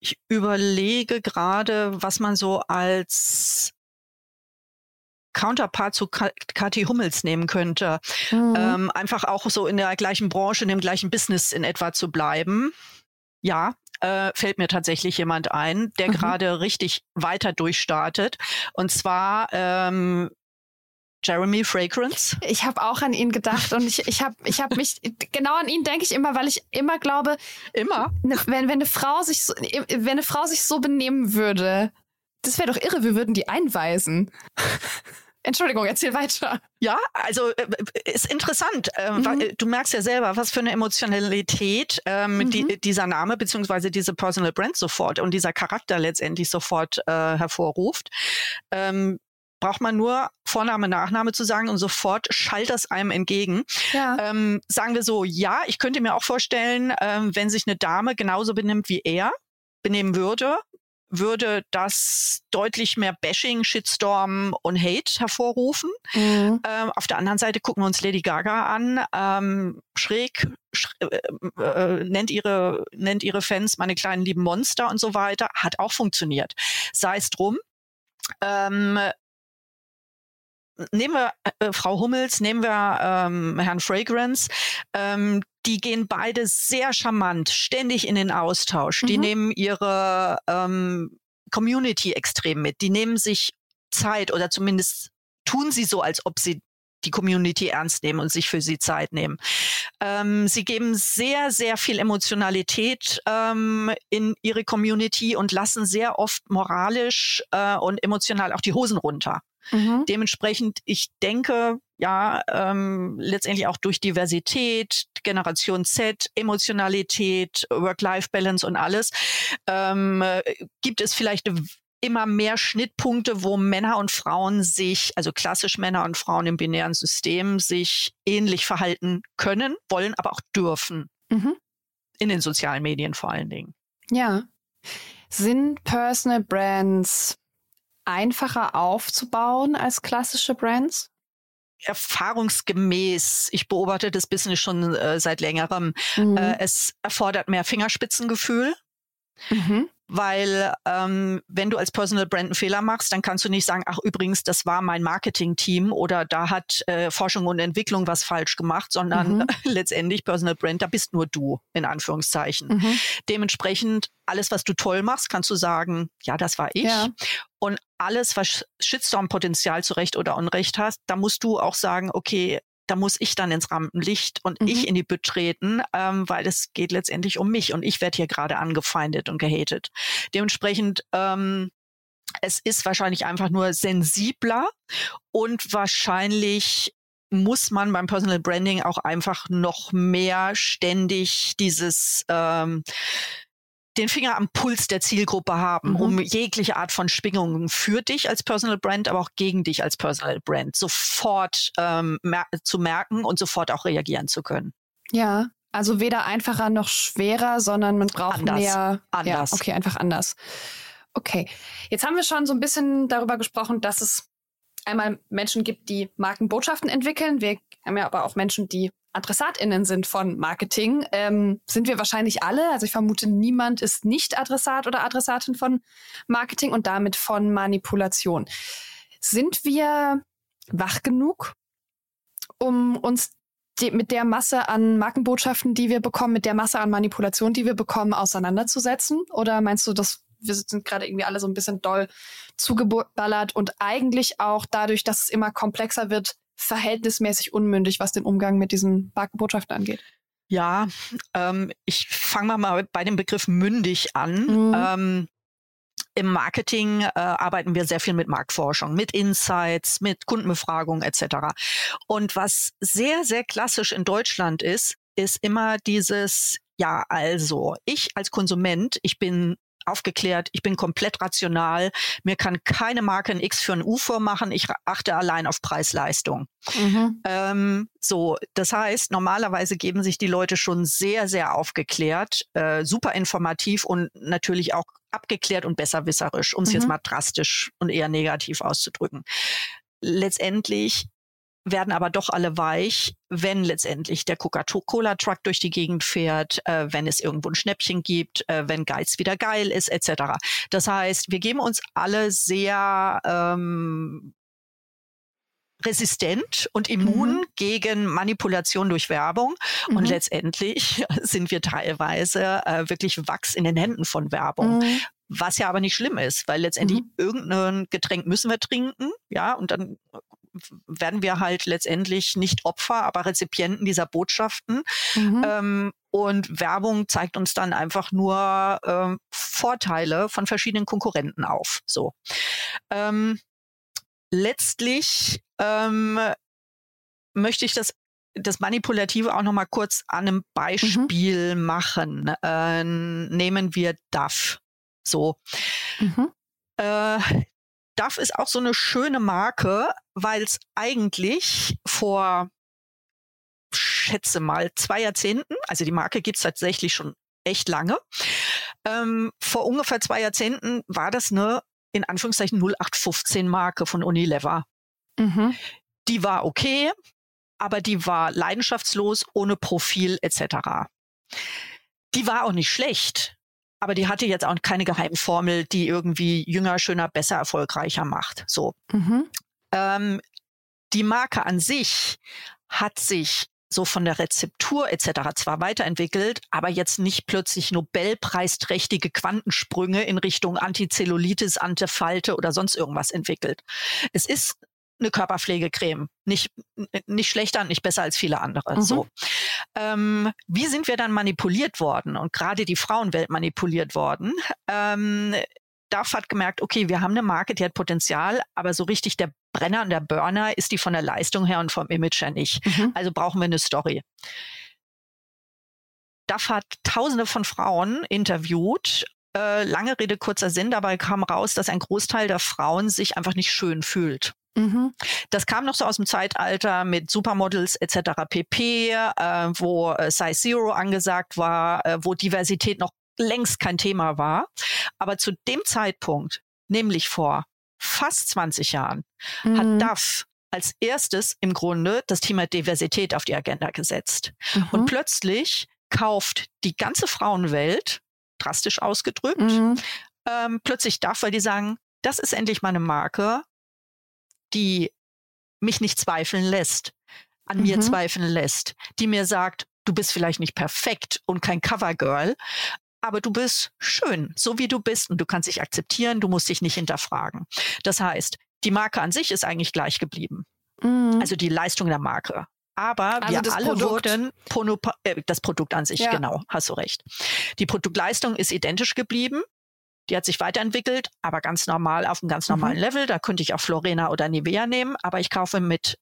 Ich überlege gerade, was man so als Counterpart zu Kathi Hummels nehmen könnte. Mhm. Ähm, einfach auch so in der gleichen Branche, in dem gleichen Business in etwa zu bleiben. Ja, äh, fällt mir tatsächlich jemand ein, der mhm. gerade richtig weiter durchstartet. Und zwar ähm, Jeremy Fragrance. Ich habe auch an ihn gedacht und ich, ich habe ich hab mich, genau an ihn denke ich immer, weil ich immer glaube, immer, ne, wenn, wenn, eine Frau sich so, wenn eine Frau sich so benehmen würde, das wäre doch irre, wir würden die einweisen. Entschuldigung, erzähl weiter. Ja, also äh, ist interessant. Äh, mhm. Du merkst ja selber, was für eine Emotionalität ähm, mhm. die, dieser Name beziehungsweise diese Personal Brand sofort und dieser Charakter letztendlich sofort äh, hervorruft. Ähm, braucht man nur Vorname, Nachname zu sagen und sofort schallt das einem entgegen. Ja. Ähm, sagen wir so, ja, ich könnte mir auch vorstellen, ähm, wenn sich eine Dame genauso benimmt wie er, benehmen würde, würde das deutlich mehr Bashing, Shitstorm und Hate hervorrufen. Mhm. Ähm, auf der anderen Seite gucken wir uns Lady Gaga an, ähm, schräg, sch äh, äh, nennt ihre nennt ihre Fans meine kleinen lieben Monster und so weiter, hat auch funktioniert. Sei es drum. Ähm, nehmen wir äh, Frau Hummels, nehmen wir ähm, Herrn Fragrance. Ähm, die gehen beide sehr charmant, ständig in den Austausch. Mhm. Die nehmen ihre ähm, Community extrem mit. Die nehmen sich Zeit oder zumindest tun sie so, als ob sie die Community ernst nehmen und sich für sie Zeit nehmen. Ähm, sie geben sehr, sehr viel Emotionalität ähm, in ihre Community und lassen sehr oft moralisch äh, und emotional auch die Hosen runter. Mhm. Dementsprechend, ich denke, ja, ähm, letztendlich auch durch Diversität, Generation Z, Emotionalität, Work-Life-Balance und alles, ähm, gibt es vielleicht immer mehr Schnittpunkte, wo Männer und Frauen sich, also klassisch Männer und Frauen im binären System, sich ähnlich verhalten können, wollen, aber auch dürfen. Mhm. In den sozialen Medien vor allen Dingen. Ja. Sind Personal Brands einfacher aufzubauen als klassische Brands? Erfahrungsgemäß, ich beobachte das Business schon äh, seit längerem, mhm. äh, es erfordert mehr Fingerspitzengefühl. Mhm weil ähm, wenn du als Personal Brand einen Fehler machst, dann kannst du nicht sagen, ach übrigens, das war mein Marketing-Team oder da hat äh, Forschung und Entwicklung was falsch gemacht, sondern mhm. letztendlich Personal Brand, da bist nur du, in Anführungszeichen. Mhm. Dementsprechend, alles, was du toll machst, kannst du sagen, ja, das war ich. Ja. Und alles, was Shitstorm-Potenzial zu Recht oder Unrecht hast, da musst du auch sagen, okay, da muss ich dann ins Rampenlicht und mhm. ich in die Bütt treten, ähm, weil es geht letztendlich um mich und ich werde hier gerade angefeindet und gehatet. Dementsprechend ähm, es ist wahrscheinlich einfach nur sensibler und wahrscheinlich muss man beim Personal Branding auch einfach noch mehr ständig dieses ähm, den Finger am Puls der Zielgruppe haben, mhm. um jegliche Art von Schwingungen für dich als Personal Brand, aber auch gegen dich als Personal Brand sofort ähm, mer zu merken und sofort auch reagieren zu können. Ja, also weder einfacher noch schwerer, sondern man braucht anders. mehr. Anders. Ja, okay, einfach anders. Okay, jetzt haben wir schon so ein bisschen darüber gesprochen, dass es einmal Menschen gibt, die Markenbotschaften entwickeln. Wir haben ja aber auch Menschen, die AdressatInnen sind von Marketing. Ähm, sind wir wahrscheinlich alle. Also ich vermute, niemand ist nicht Adressat oder Adressatin von Marketing und damit von Manipulation. Sind wir wach genug, um uns die, mit der Masse an Markenbotschaften, die wir bekommen, mit der Masse an Manipulation, die wir bekommen, auseinanderzusetzen? Oder meinst du, dass wir sind gerade irgendwie alle so ein bisschen doll zugeballert und eigentlich auch dadurch, dass es immer komplexer wird, verhältnismäßig unmündig, was den Umgang mit diesen Markenbotschaften angeht. Ja, ähm, ich fange mal bei dem Begriff mündig an. Mhm. Ähm, Im Marketing äh, arbeiten wir sehr viel mit Marktforschung, mit Insights, mit Kundenbefragungen etc. Und was sehr, sehr klassisch in Deutschland ist, ist immer dieses, ja, also ich als Konsument, ich bin aufgeklärt, ich bin komplett rational, mir kann keine Marke ein X für ein U vormachen, ich achte allein auf Preis-Leistung. Mhm. Ähm, so, das heißt, normalerweise geben sich die Leute schon sehr, sehr aufgeklärt, äh, super informativ und natürlich auch abgeklärt und besserwisserisch, um es mhm. jetzt mal drastisch und eher negativ auszudrücken. Letztendlich werden aber doch alle weich, wenn letztendlich der Coca-Cola-Truck durch die Gegend fährt, äh, wenn es irgendwo ein Schnäppchen gibt, äh, wenn Geiz wieder geil ist, etc. Das heißt, wir geben uns alle sehr ähm, resistent und immun mhm. gegen Manipulation durch Werbung. Mhm. Und letztendlich sind wir teilweise äh, wirklich Wachs in den Händen von Werbung. Mhm. Was ja aber nicht schlimm ist, weil letztendlich mhm. irgendein Getränk müssen wir trinken, ja, und dann werden wir halt letztendlich nicht Opfer, aber Rezipienten dieser Botschaften. Mhm. Ähm, und Werbung zeigt uns dann einfach nur ähm, Vorteile von verschiedenen Konkurrenten auf. So. Ähm, letztlich ähm, möchte ich das das Manipulative auch noch mal kurz an einem Beispiel mhm. machen. Äh, nehmen wir DAF. So. Mhm. Äh, DAF ist auch so eine schöne Marke, weil es eigentlich vor, schätze mal, zwei Jahrzehnten, also die Marke gibt es tatsächlich schon echt lange, Ähm, vor ungefähr zwei Jahrzehnten war das eine in Anführungszeichen 0815 Marke von Unilever. Mhm. Die war okay, aber die war leidenschaftslos, ohne Profil etc. Die war auch nicht schlecht, aber die hatte jetzt auch keine Geheimformel, die irgendwie jünger, schöner, besser, erfolgreicher macht. So. Mhm. Ähm, die Marke an sich hat sich so von der Rezeptur etc. zwar weiterentwickelt, aber jetzt nicht plötzlich Nobelpreisträchtige Quantensprünge in Richtung Antizellulitis, Antifalte oder sonst irgendwas entwickelt. Es ist eine Körperpflegecreme. Nicht, nicht schlechter und nicht besser als viele andere. Mhm. So. Ähm, wie sind wir dann manipuliert worden und gerade die Frauenwelt manipuliert worden? Ähm, DAF hat gemerkt, okay, wir haben eine Marke, die hat Potenzial, aber so richtig der Brenner und der Burner ist die von der Leistung her und vom Image her nicht. Mhm. Also brauchen wir eine Story. DAF hat tausende von Frauen interviewt äh, lange Rede, kurzer Sinn, dabei kam raus, dass ein Großteil der Frauen sich einfach nicht schön fühlt. Mhm. Das kam noch so aus dem Zeitalter mit Supermodels etc. pp, äh, wo äh, Size Zero angesagt war, äh, wo Diversität noch längst kein Thema war. Aber zu dem Zeitpunkt, nämlich vor fast 20 Jahren, mhm. hat DAF als erstes im Grunde das Thema Diversität auf die Agenda gesetzt. Mhm. Und plötzlich kauft die ganze Frauenwelt, drastisch ausgedrückt, mhm. ähm, plötzlich DAF, weil die sagen, das ist endlich meine Marke, die mich nicht zweifeln lässt, an mhm. mir zweifeln lässt, die mir sagt, du bist vielleicht nicht perfekt und kein Covergirl, aber du bist schön, so wie du bist und du kannst dich akzeptieren, du musst dich nicht hinterfragen. Das heißt, die Marke an sich ist eigentlich gleich geblieben. Mhm. Also die Leistung der Marke. Aber also wir alle Produkt. wurden Pono, äh, das Produkt an sich, ja. genau, hast du recht. Die Produktleistung ist identisch geblieben. Die hat sich weiterentwickelt, aber ganz normal auf einem ganz mhm. normalen mhm. Level. Da könnte ich auch Florena oder Nivea nehmen, aber ich kaufe mit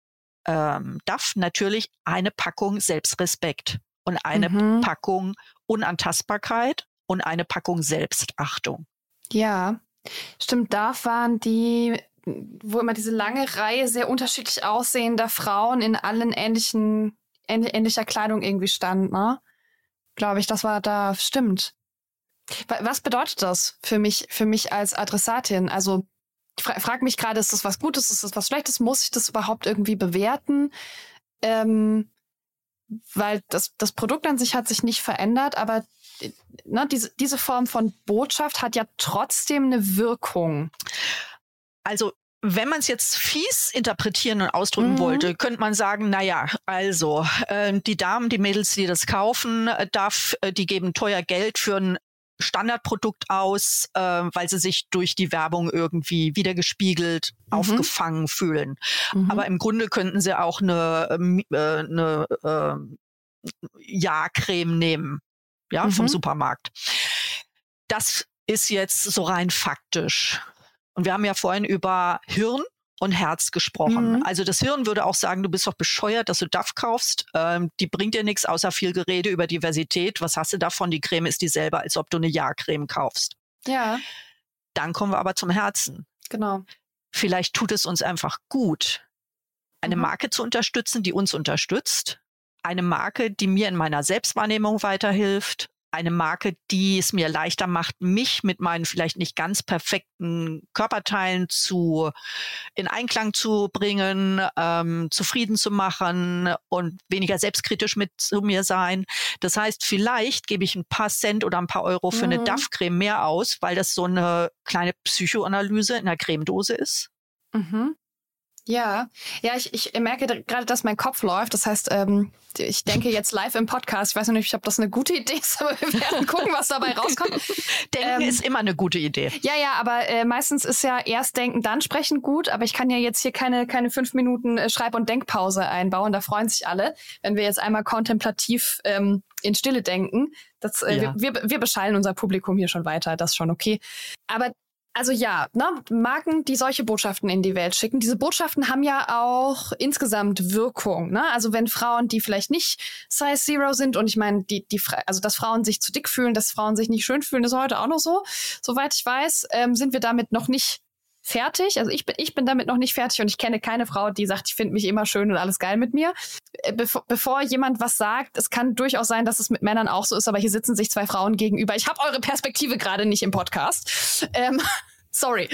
ähm, DAF natürlich eine Packung Selbstrespekt und eine mhm. Packung Unantastbarkeit und eine Packung Selbstachtung. Ja, stimmt. DAF waren die, wo immer diese lange Reihe sehr unterschiedlich aussehender Frauen in allen ähnlichen, ähnlicher Kleidung irgendwie stand, ne? Glaube ich, das war da, stimmt. Was bedeutet das für mich, für mich als Adressatin? Also, ich fra frage mich gerade, ist das was Gutes, ist das was Schlechtes? Muss ich das überhaupt irgendwie bewerten? Ähm, weil das, das Produkt an sich hat sich nicht verändert, aber ne, diese, diese Form von Botschaft hat ja trotzdem eine Wirkung. Also wenn man es jetzt fies interpretieren und ausdrücken mhm. wollte, könnte man sagen, naja, also äh, die Damen, die Mädels, die das kaufen, äh, darf, äh, die geben teuer Geld für ein Standardprodukt aus, äh, weil sie sich durch die Werbung irgendwie wiedergespiegelt, mhm. aufgefangen fühlen. Mhm. Aber im Grunde könnten sie auch eine, ähm, äh, eine äh, Ja-Creme nehmen, ja, mhm. vom Supermarkt. Das ist jetzt so rein faktisch. Und wir haben ja vorhin über Hirn und Herz gesprochen. Mhm. Also das Hirn würde auch sagen, du bist doch bescheuert, dass du DAF kaufst. Ähm, die bringt dir nichts außer viel Gerede über Diversität. Was hast du davon? Die Creme ist dieselbe, als ob du eine Ja-Creme kaufst. Ja. Dann kommen wir aber zum Herzen. Genau. Vielleicht tut es uns einfach gut, eine mhm. Marke zu unterstützen, die uns unterstützt. Eine Marke, die mir in meiner Selbstwahrnehmung weiterhilft eine Marke, die es mir leichter macht, mich mit meinen vielleicht nicht ganz perfekten Körperteilen zu in Einklang zu bringen, ähm, zufrieden zu machen und weniger selbstkritisch mit zu mir sein. Das heißt, vielleicht gebe ich ein paar Cent oder ein paar Euro für mhm. eine DAF-Creme mehr aus, weil das so eine kleine Psychoanalyse in der Cremedose ist. Mhm. Ja, ja, ich, ich merke gerade, dass mein Kopf läuft. Das heißt, ähm, ich denke jetzt live im Podcast. Ich weiß noch nicht, ob das eine gute Idee ist, aber wir werden gucken, was dabei rauskommt. Denken ähm, ist immer eine gute Idee. Ja, ja, aber äh, meistens ist ja erst denken, dann sprechen gut. Aber ich kann ja jetzt hier keine, keine fünf Minuten äh, Schreib- und Denkpause einbauen. Da freuen sich alle, wenn wir jetzt einmal kontemplativ ähm, in Stille denken. Das, äh, ja. wir, wir, wir beschallen unser Publikum hier schon weiter. Das ist schon okay. Aber also ja, ne, Marken, die solche Botschaften in die Welt schicken, diese Botschaften haben ja auch insgesamt Wirkung. Ne? Also wenn Frauen, die vielleicht nicht Size Zero sind und ich meine, die, die, also dass Frauen sich zu dick fühlen, dass Frauen sich nicht schön fühlen, ist heute auch noch so. Soweit ich weiß, ähm, sind wir damit noch nicht fertig. Also ich bin, ich bin damit noch nicht fertig und ich kenne keine Frau, die sagt, ich finde mich immer schön und alles geil mit mir. Äh, bevor, bevor jemand was sagt, es kann durchaus sein, dass es mit Männern auch so ist, aber hier sitzen sich zwei Frauen gegenüber. Ich habe eure Perspektive gerade nicht im Podcast. Ähm, Sorry.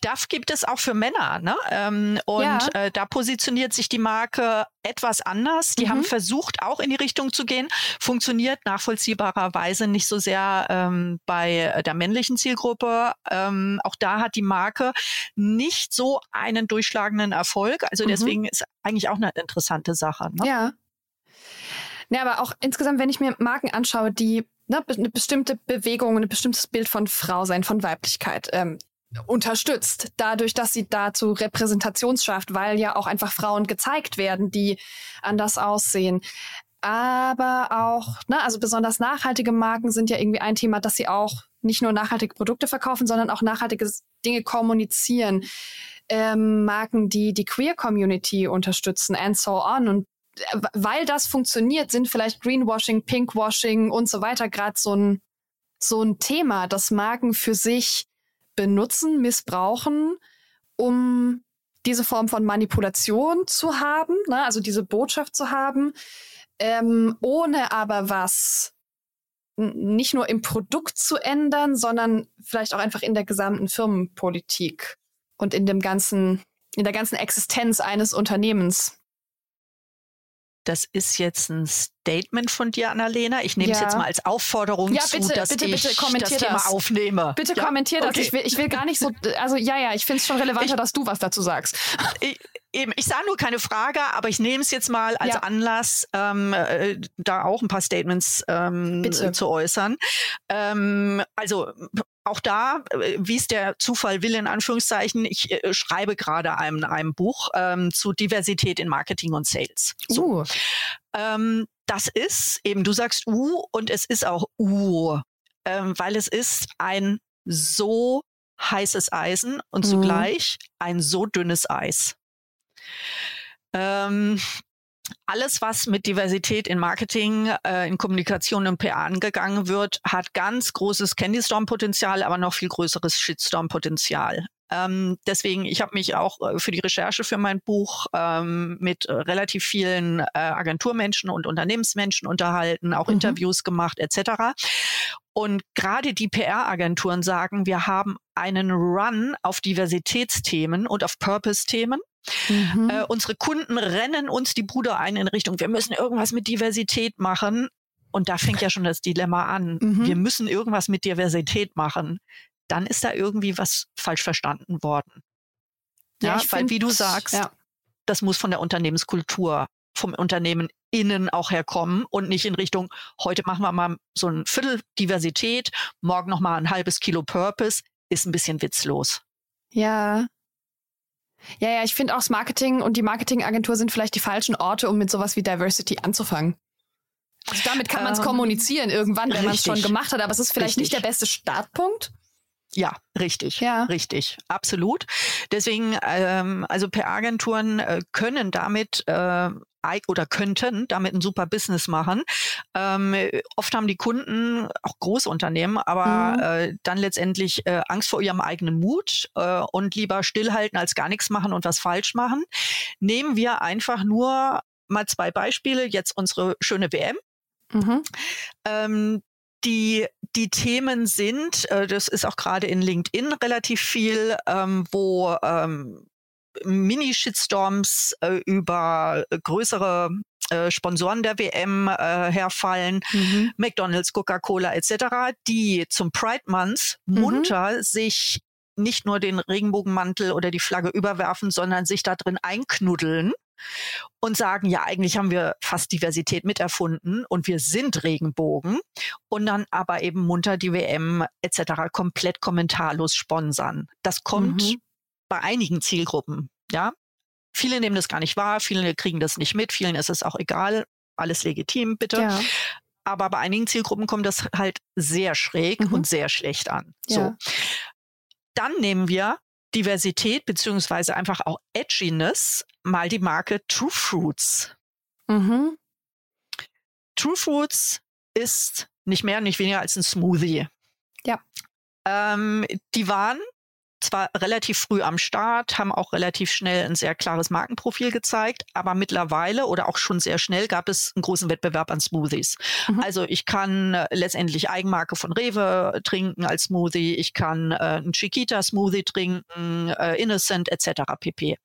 DAF gibt es auch für Männer, ne? Ähm, und ja. äh, da positioniert sich die Marke etwas anders. Die mhm. haben versucht, auch in die Richtung zu gehen, funktioniert nachvollziehbarerweise nicht so sehr ähm, bei der männlichen Zielgruppe. Ähm, auch da hat die Marke nicht so einen durchschlagenden Erfolg. Also mhm. deswegen ist eigentlich auch eine interessante Sache. Ne? Ja. Ja, aber auch insgesamt, wenn ich mir Marken anschaue, die ne, eine bestimmte Bewegung, ein bestimmtes Bild von Frau sein, von Weiblichkeit ähm, unterstützt, dadurch, dass sie dazu Repräsentation schafft, weil ja auch einfach Frauen gezeigt werden, die anders aussehen. Aber auch, ne, also besonders nachhaltige Marken sind ja irgendwie ein Thema, dass sie auch nicht nur nachhaltige Produkte verkaufen, sondern auch nachhaltige Dinge kommunizieren. Ähm, Marken, die die Queer Community unterstützen and so on. Und äh, weil das funktioniert, sind vielleicht Greenwashing, Pinkwashing und so weiter gerade so ein, so ein Thema, dass Marken für sich benutzen, missbrauchen, um diese Form von Manipulation zu haben, ne? also diese Botschaft zu haben, ähm, ohne aber was nicht nur im Produkt zu ändern, sondern vielleicht auch einfach in der gesamten Firmenpolitik und in dem ganzen, in der ganzen Existenz eines Unternehmens das ist jetzt ein Statement von dir, Annalena. Ich nehme ja. es jetzt mal als Aufforderung ja, zu, bitte, dass bitte, ich bitte kommentier das Thema das. aufnehme. Bitte ja? kommentier das. Okay. Ich, will, ich will gar nicht so, also ja, ja, ich finde es schon relevanter, ich, dass du was dazu sagst. Ich, eben, ich sah nur keine Frage, aber ich nehme es jetzt mal als ja. Anlass, ähm, äh, da auch ein paar Statements ähm, zu äußern. Ähm, also auch da, äh, wie es der Zufall will, in Anführungszeichen, ich äh, schreibe gerade einem, einem Buch ähm, zu Diversität in Marketing und Sales. So. Uh. Ähm, das ist eben, du sagst U und es ist auch U, ähm, weil es ist ein so heißes Eisen und mhm. zugleich ein so dünnes Eis. Ähm, alles, was mit Diversität in Marketing, äh, in Kommunikation und PR angegangen wird, hat ganz großes Candy-Storm-Potenzial, aber noch viel größeres Shitstorm-Potenzial. Ähm, deswegen, ich habe mich auch äh, für die Recherche für mein Buch ähm, mit äh, relativ vielen äh, Agenturmenschen und Unternehmensmenschen unterhalten, auch mhm. Interviews gemacht etc. Und gerade die PR-Agenturen sagen, wir haben einen Run auf Diversitätsthemen und auf Purpose-Themen. Mhm. Äh, unsere Kunden rennen uns die Bude ein in Richtung, wir müssen irgendwas mit Diversität machen. Und da fängt ja schon das Dilemma an. Mhm. Wir müssen irgendwas mit Diversität machen. Dann ist da irgendwie was falsch verstanden worden. Ja, ja weil find, wie du sagst, ja. das muss von der Unternehmenskultur, vom Unternehmen innen auch herkommen und nicht in Richtung, heute machen wir mal so ein Viertel Diversität, morgen noch mal ein halbes Kilo Purpose, ist ein bisschen witzlos. Ja, ja, ja, ich finde auch das Marketing und die Marketingagentur sind vielleicht die falschen Orte, um mit sowas wie Diversity anzufangen. Also damit kann man es ähm, kommunizieren irgendwann, wenn man es schon gemacht hat, aber es ist vielleicht richtig. nicht der beste Startpunkt. Ja, richtig, ja. richtig, absolut. Deswegen, ähm, also PR-Agenturen äh, können damit äh, oder könnten damit ein super Business machen. Ähm, oft haben die Kunden, auch Großunternehmen, aber mhm. äh, dann letztendlich äh, Angst vor ihrem eigenen Mut äh, und lieber stillhalten als gar nichts machen und was falsch machen. Nehmen wir einfach nur mal zwei Beispiele. Jetzt unsere schöne WM. Mhm. Ähm, die, die Themen sind, äh, das ist auch gerade in LinkedIn relativ viel, ähm, wo ähm, Mini-Shitstorms äh, über größere äh, Sponsoren der WM äh, herfallen, mhm. McDonald's, Coca-Cola etc., die zum Pride Month mhm. munter sich nicht nur den Regenbogenmantel oder die Flagge überwerfen, sondern sich da drin einknuddeln und sagen, ja, eigentlich haben wir fast Diversität miterfunden und wir sind Regenbogen und dann aber eben munter die WM etc. komplett kommentarlos sponsern. Das kommt mhm. bei einigen Zielgruppen, ja. Viele nehmen das gar nicht wahr, viele kriegen das nicht mit, vielen ist es auch egal, alles legitim, bitte. Ja. Aber bei einigen Zielgruppen kommt das halt sehr schräg mhm. und sehr schlecht an. Ja. So. Dann nehmen wir Diversität beziehungsweise einfach auch Edginess mal die Marke True Fruits. Mhm. True Fruits ist nicht mehr, nicht weniger als ein Smoothie. Ja. Ähm, die waren zwar relativ früh am Start, haben auch relativ schnell ein sehr klares Markenprofil gezeigt, aber mittlerweile oder auch schon sehr schnell gab es einen großen Wettbewerb an Smoothies. Mhm. Also ich kann äh, letztendlich Eigenmarke von Rewe trinken als Smoothie, ich kann äh, einen Chiquita Smoothie trinken, äh, Innocent etc. pp.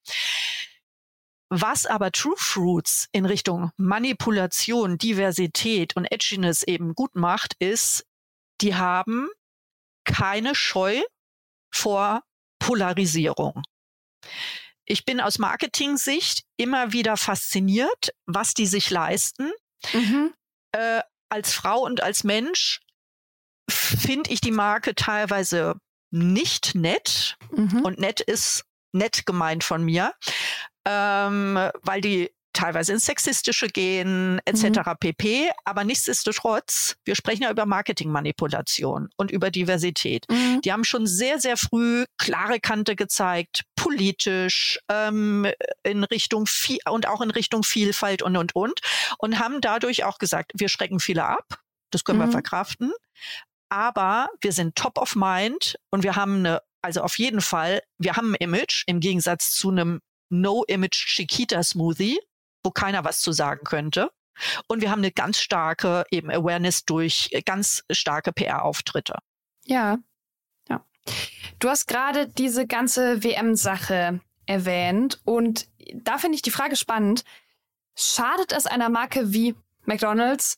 Was aber True Fruits in Richtung Manipulation, Diversität und Edginess eben gut macht, ist, die haben keine Scheu vor Polarisierung. Ich bin aus Marketing-Sicht immer wieder fasziniert, was die sich leisten. Mhm. Äh, als Frau und als Mensch finde ich die Marke teilweise nicht nett. Mhm. Und nett ist nett gemeint von mir, ähm, weil die teilweise ins Sexistische gehen, etc. Mhm. pp. Aber nichtsdestotrotz, wir sprechen ja über Marketingmanipulation und über Diversität. Mhm. Die haben schon sehr, sehr früh klare Kante gezeigt, politisch, ähm, in Richtung und auch in Richtung Vielfalt und und und und haben dadurch auch gesagt, wir schrecken viele ab. Das können mhm. wir verkraften. Aber wir sind top of mind und wir haben eine, also auf jeden Fall, wir haben ein Image im Gegensatz zu einem No-Image Chiquita Smoothie, wo keiner was zu sagen könnte. Und wir haben eine ganz starke eben Awareness durch ganz starke PR-Auftritte. Ja, ja. Du hast gerade diese ganze WM-Sache erwähnt und da finde ich die Frage spannend. Schadet es einer Marke wie McDonald's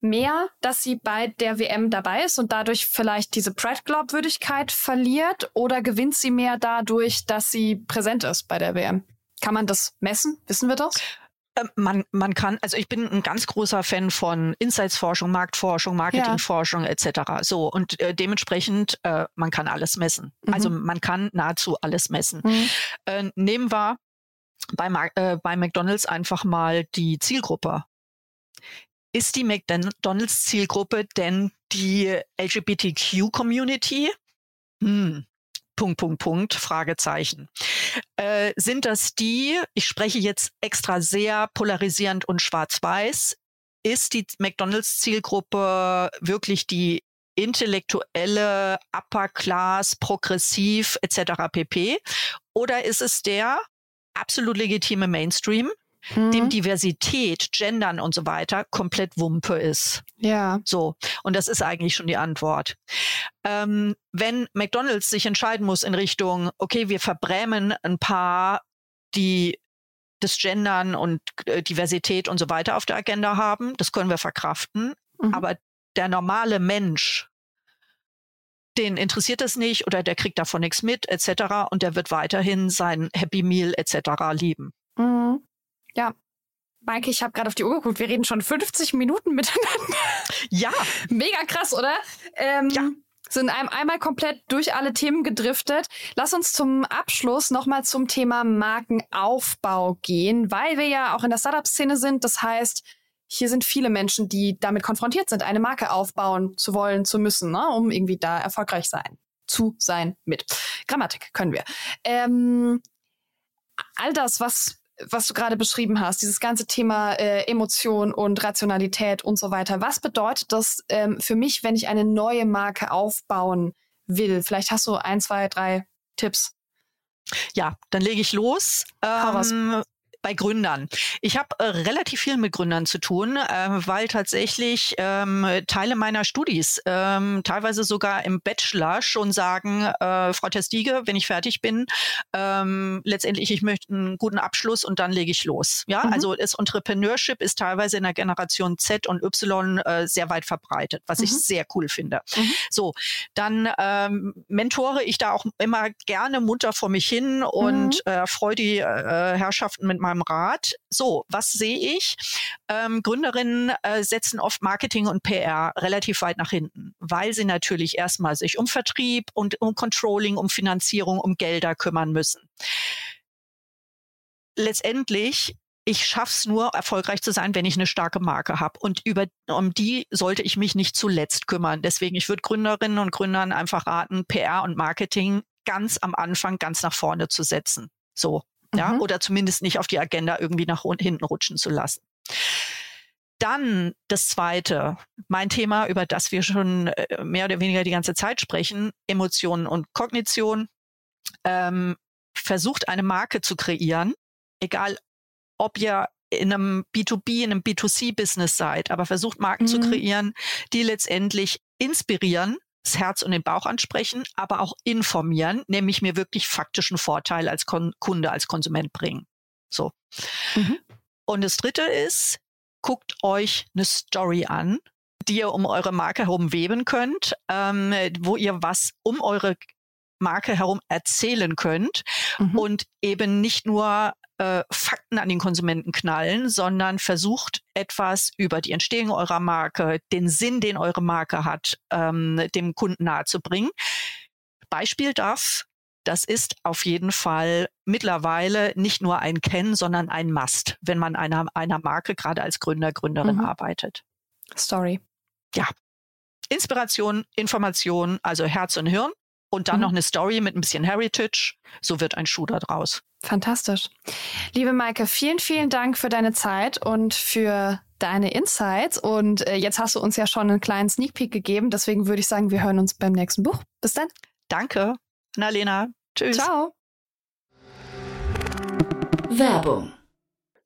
mehr, dass sie bei der WM dabei ist und dadurch vielleicht diese Pride-Glaubwürdigkeit verliert oder gewinnt sie mehr dadurch, dass sie präsent ist bei der WM? Kann man das messen? Wissen wir das? Ähm, man, man kann, also ich bin ein ganz großer Fan von Insights-Forschung, Marktforschung, Marketingforschung ja. etc. So und äh, dementsprechend äh, man kann alles messen. Mhm. Also man kann nahezu alles messen. Mhm. Äh, nehmen wir bei, äh, bei McDonald's einfach mal die Zielgruppe. Ist die McDonald's Zielgruppe denn die LGBTQ-Community? Hm. Punkt, Punkt, Punkt, Fragezeichen. Äh, sind das die, ich spreche jetzt extra sehr polarisierend und schwarz-weiß, ist die McDonalds-Zielgruppe wirklich die intellektuelle, upper class, progressiv etc. pp? Oder ist es der absolut legitime Mainstream, mhm. dem Diversität, Gendern und so weiter komplett Wumpe ist. Ja. So. Und das ist eigentlich schon die Antwort. Ähm, wenn McDonald's sich entscheiden muss in Richtung, okay, wir verbrämen ein paar, die das Gendern und äh, Diversität und so weiter auf der Agenda haben, das können wir verkraften. Mhm. Aber der normale Mensch, den interessiert das nicht oder der kriegt davon nichts mit etc. und der wird weiterhin sein Happy Meal etc. lieben. Mhm. Ja. Maike, ich habe gerade auf die Uhr geguckt. Wir reden schon 50 Minuten miteinander. Ja. Mega krass, oder? Ähm, ja. Sind einem einmal komplett durch alle Themen gedriftet. Lass uns zum Abschluss nochmal zum Thema Markenaufbau gehen, weil wir ja auch in der Startup-Szene sind. Das heißt, hier sind viele Menschen, die damit konfrontiert sind, eine Marke aufbauen zu wollen, zu müssen, ne, um irgendwie da erfolgreich sein zu sein mit. Grammatik können wir. Ähm, all das, was was du gerade beschrieben hast, dieses ganze Thema äh, Emotion und Rationalität und so weiter. Was bedeutet das ähm, für mich, wenn ich eine neue Marke aufbauen will? Vielleicht hast du ein, zwei, drei Tipps. Ja, dann lege ich los. Ähm, bei Gründern. Ich habe äh, relativ viel mit Gründern zu tun, äh, weil tatsächlich ähm, Teile meiner Studis, ähm, teilweise sogar im Bachelor, schon sagen, äh, Frau Testige, wenn ich fertig bin, ähm, letztendlich ich möchte einen guten Abschluss und dann lege ich los. Ja, mhm. also das Entrepreneurship ist teilweise in der Generation Z und Y äh, sehr weit verbreitet, was mhm. ich sehr cool finde. Mhm. So, dann ähm, mentore ich da auch immer gerne munter vor mich hin und mhm. äh, freue die äh, Herrschaften mit meinem meinem Rat. So, was sehe ich? Ähm, Gründerinnen äh, setzen oft Marketing und PR relativ weit nach hinten, weil sie natürlich erstmal sich um Vertrieb und um Controlling, um Finanzierung, um Gelder kümmern müssen. Letztendlich ich schaff's nur, erfolgreich zu sein, wenn ich eine starke Marke habe. Und über um die sollte ich mich nicht zuletzt kümmern. Deswegen, ich würde Gründerinnen und Gründern einfach raten, PR und Marketing ganz am Anfang ganz nach vorne zu setzen. So ja, mhm. oder zumindest nicht auf die Agenda irgendwie nach hinten rutschen zu lassen. Dann das zweite, mein Thema, über das wir schon äh, mehr oder weniger die ganze Zeit sprechen, Emotionen und Kognition. ähm, versucht eine Marke zu kreieren, egal ob ihr in einem B2B, in einem B2C-Business seid, aber versucht Marken mhm. zu kreieren, die letztendlich inspirieren, das Herz und den Bauch ansprechen, aber auch informieren, nämlich mir wirklich faktischen Vorteil als Kon Kunde, als Konsument bringen. So. Mhm. Und das dritte ist, guckt euch eine Story an, die ihr um eure Marke herum weben könnt, ähm, wo ihr was um eure Marke herum erzählen könnt mhm. und eben nicht nur äh, Fakten an den Konsumenten knallen, sondern versucht etwas über die Entstehung eurer Marke, den Sinn, den eure Marke hat, ähm, dem Kunden nahezubringen. Beispiel darf, das ist auf jeden Fall mittlerweile nicht nur ein Ken, sondern ein Must, wenn man einer, einer Marke gerade als Gründer, Gründerin mhm. arbeitet. Story. Ja. Inspiration, Information, also Herz und Hirn und dann mhm. noch eine Story mit ein bisschen Heritage. So wird ein Schuh da draus. Fantastisch. Liebe Maike, vielen, vielen Dank für deine Zeit und für deine Insights. Und äh, jetzt hast du uns ja schon einen kleinen Sneak Peek gegeben. Deswegen würde ich sagen, wir hören uns beim nächsten Buch. Bis dann. Danke. Annalena. Tschüss. Ciao. Werbung.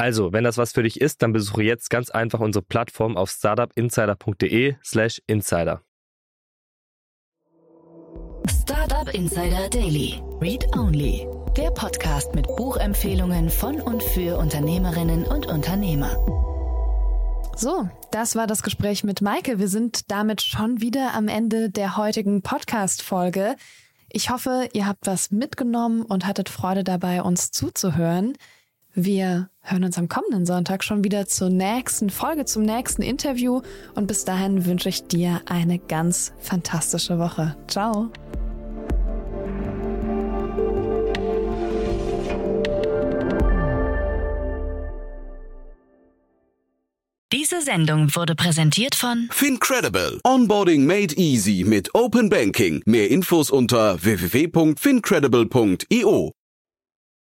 Also, wenn das was für dich ist, dann besuche jetzt ganz einfach unsere Plattform auf startupinsider.de/slash insider. Startup Insider Daily. Read Only. Der Podcast mit Buchempfehlungen von und für Unternehmerinnen und Unternehmer. So, das war das Gespräch mit Maike. Wir sind damit schon wieder am Ende der heutigen Podcast-Folge. Ich hoffe, ihr habt was mitgenommen und hattet Freude dabei, uns zuzuhören. Wir hören uns am kommenden Sonntag schon wieder zur nächsten Folge, zum nächsten Interview. Und bis dahin wünsche ich dir eine ganz fantastische Woche. Ciao. Diese Sendung wurde präsentiert von Fincredible. Onboarding made easy mit Open Banking. Mehr Infos unter www.fincredible.io.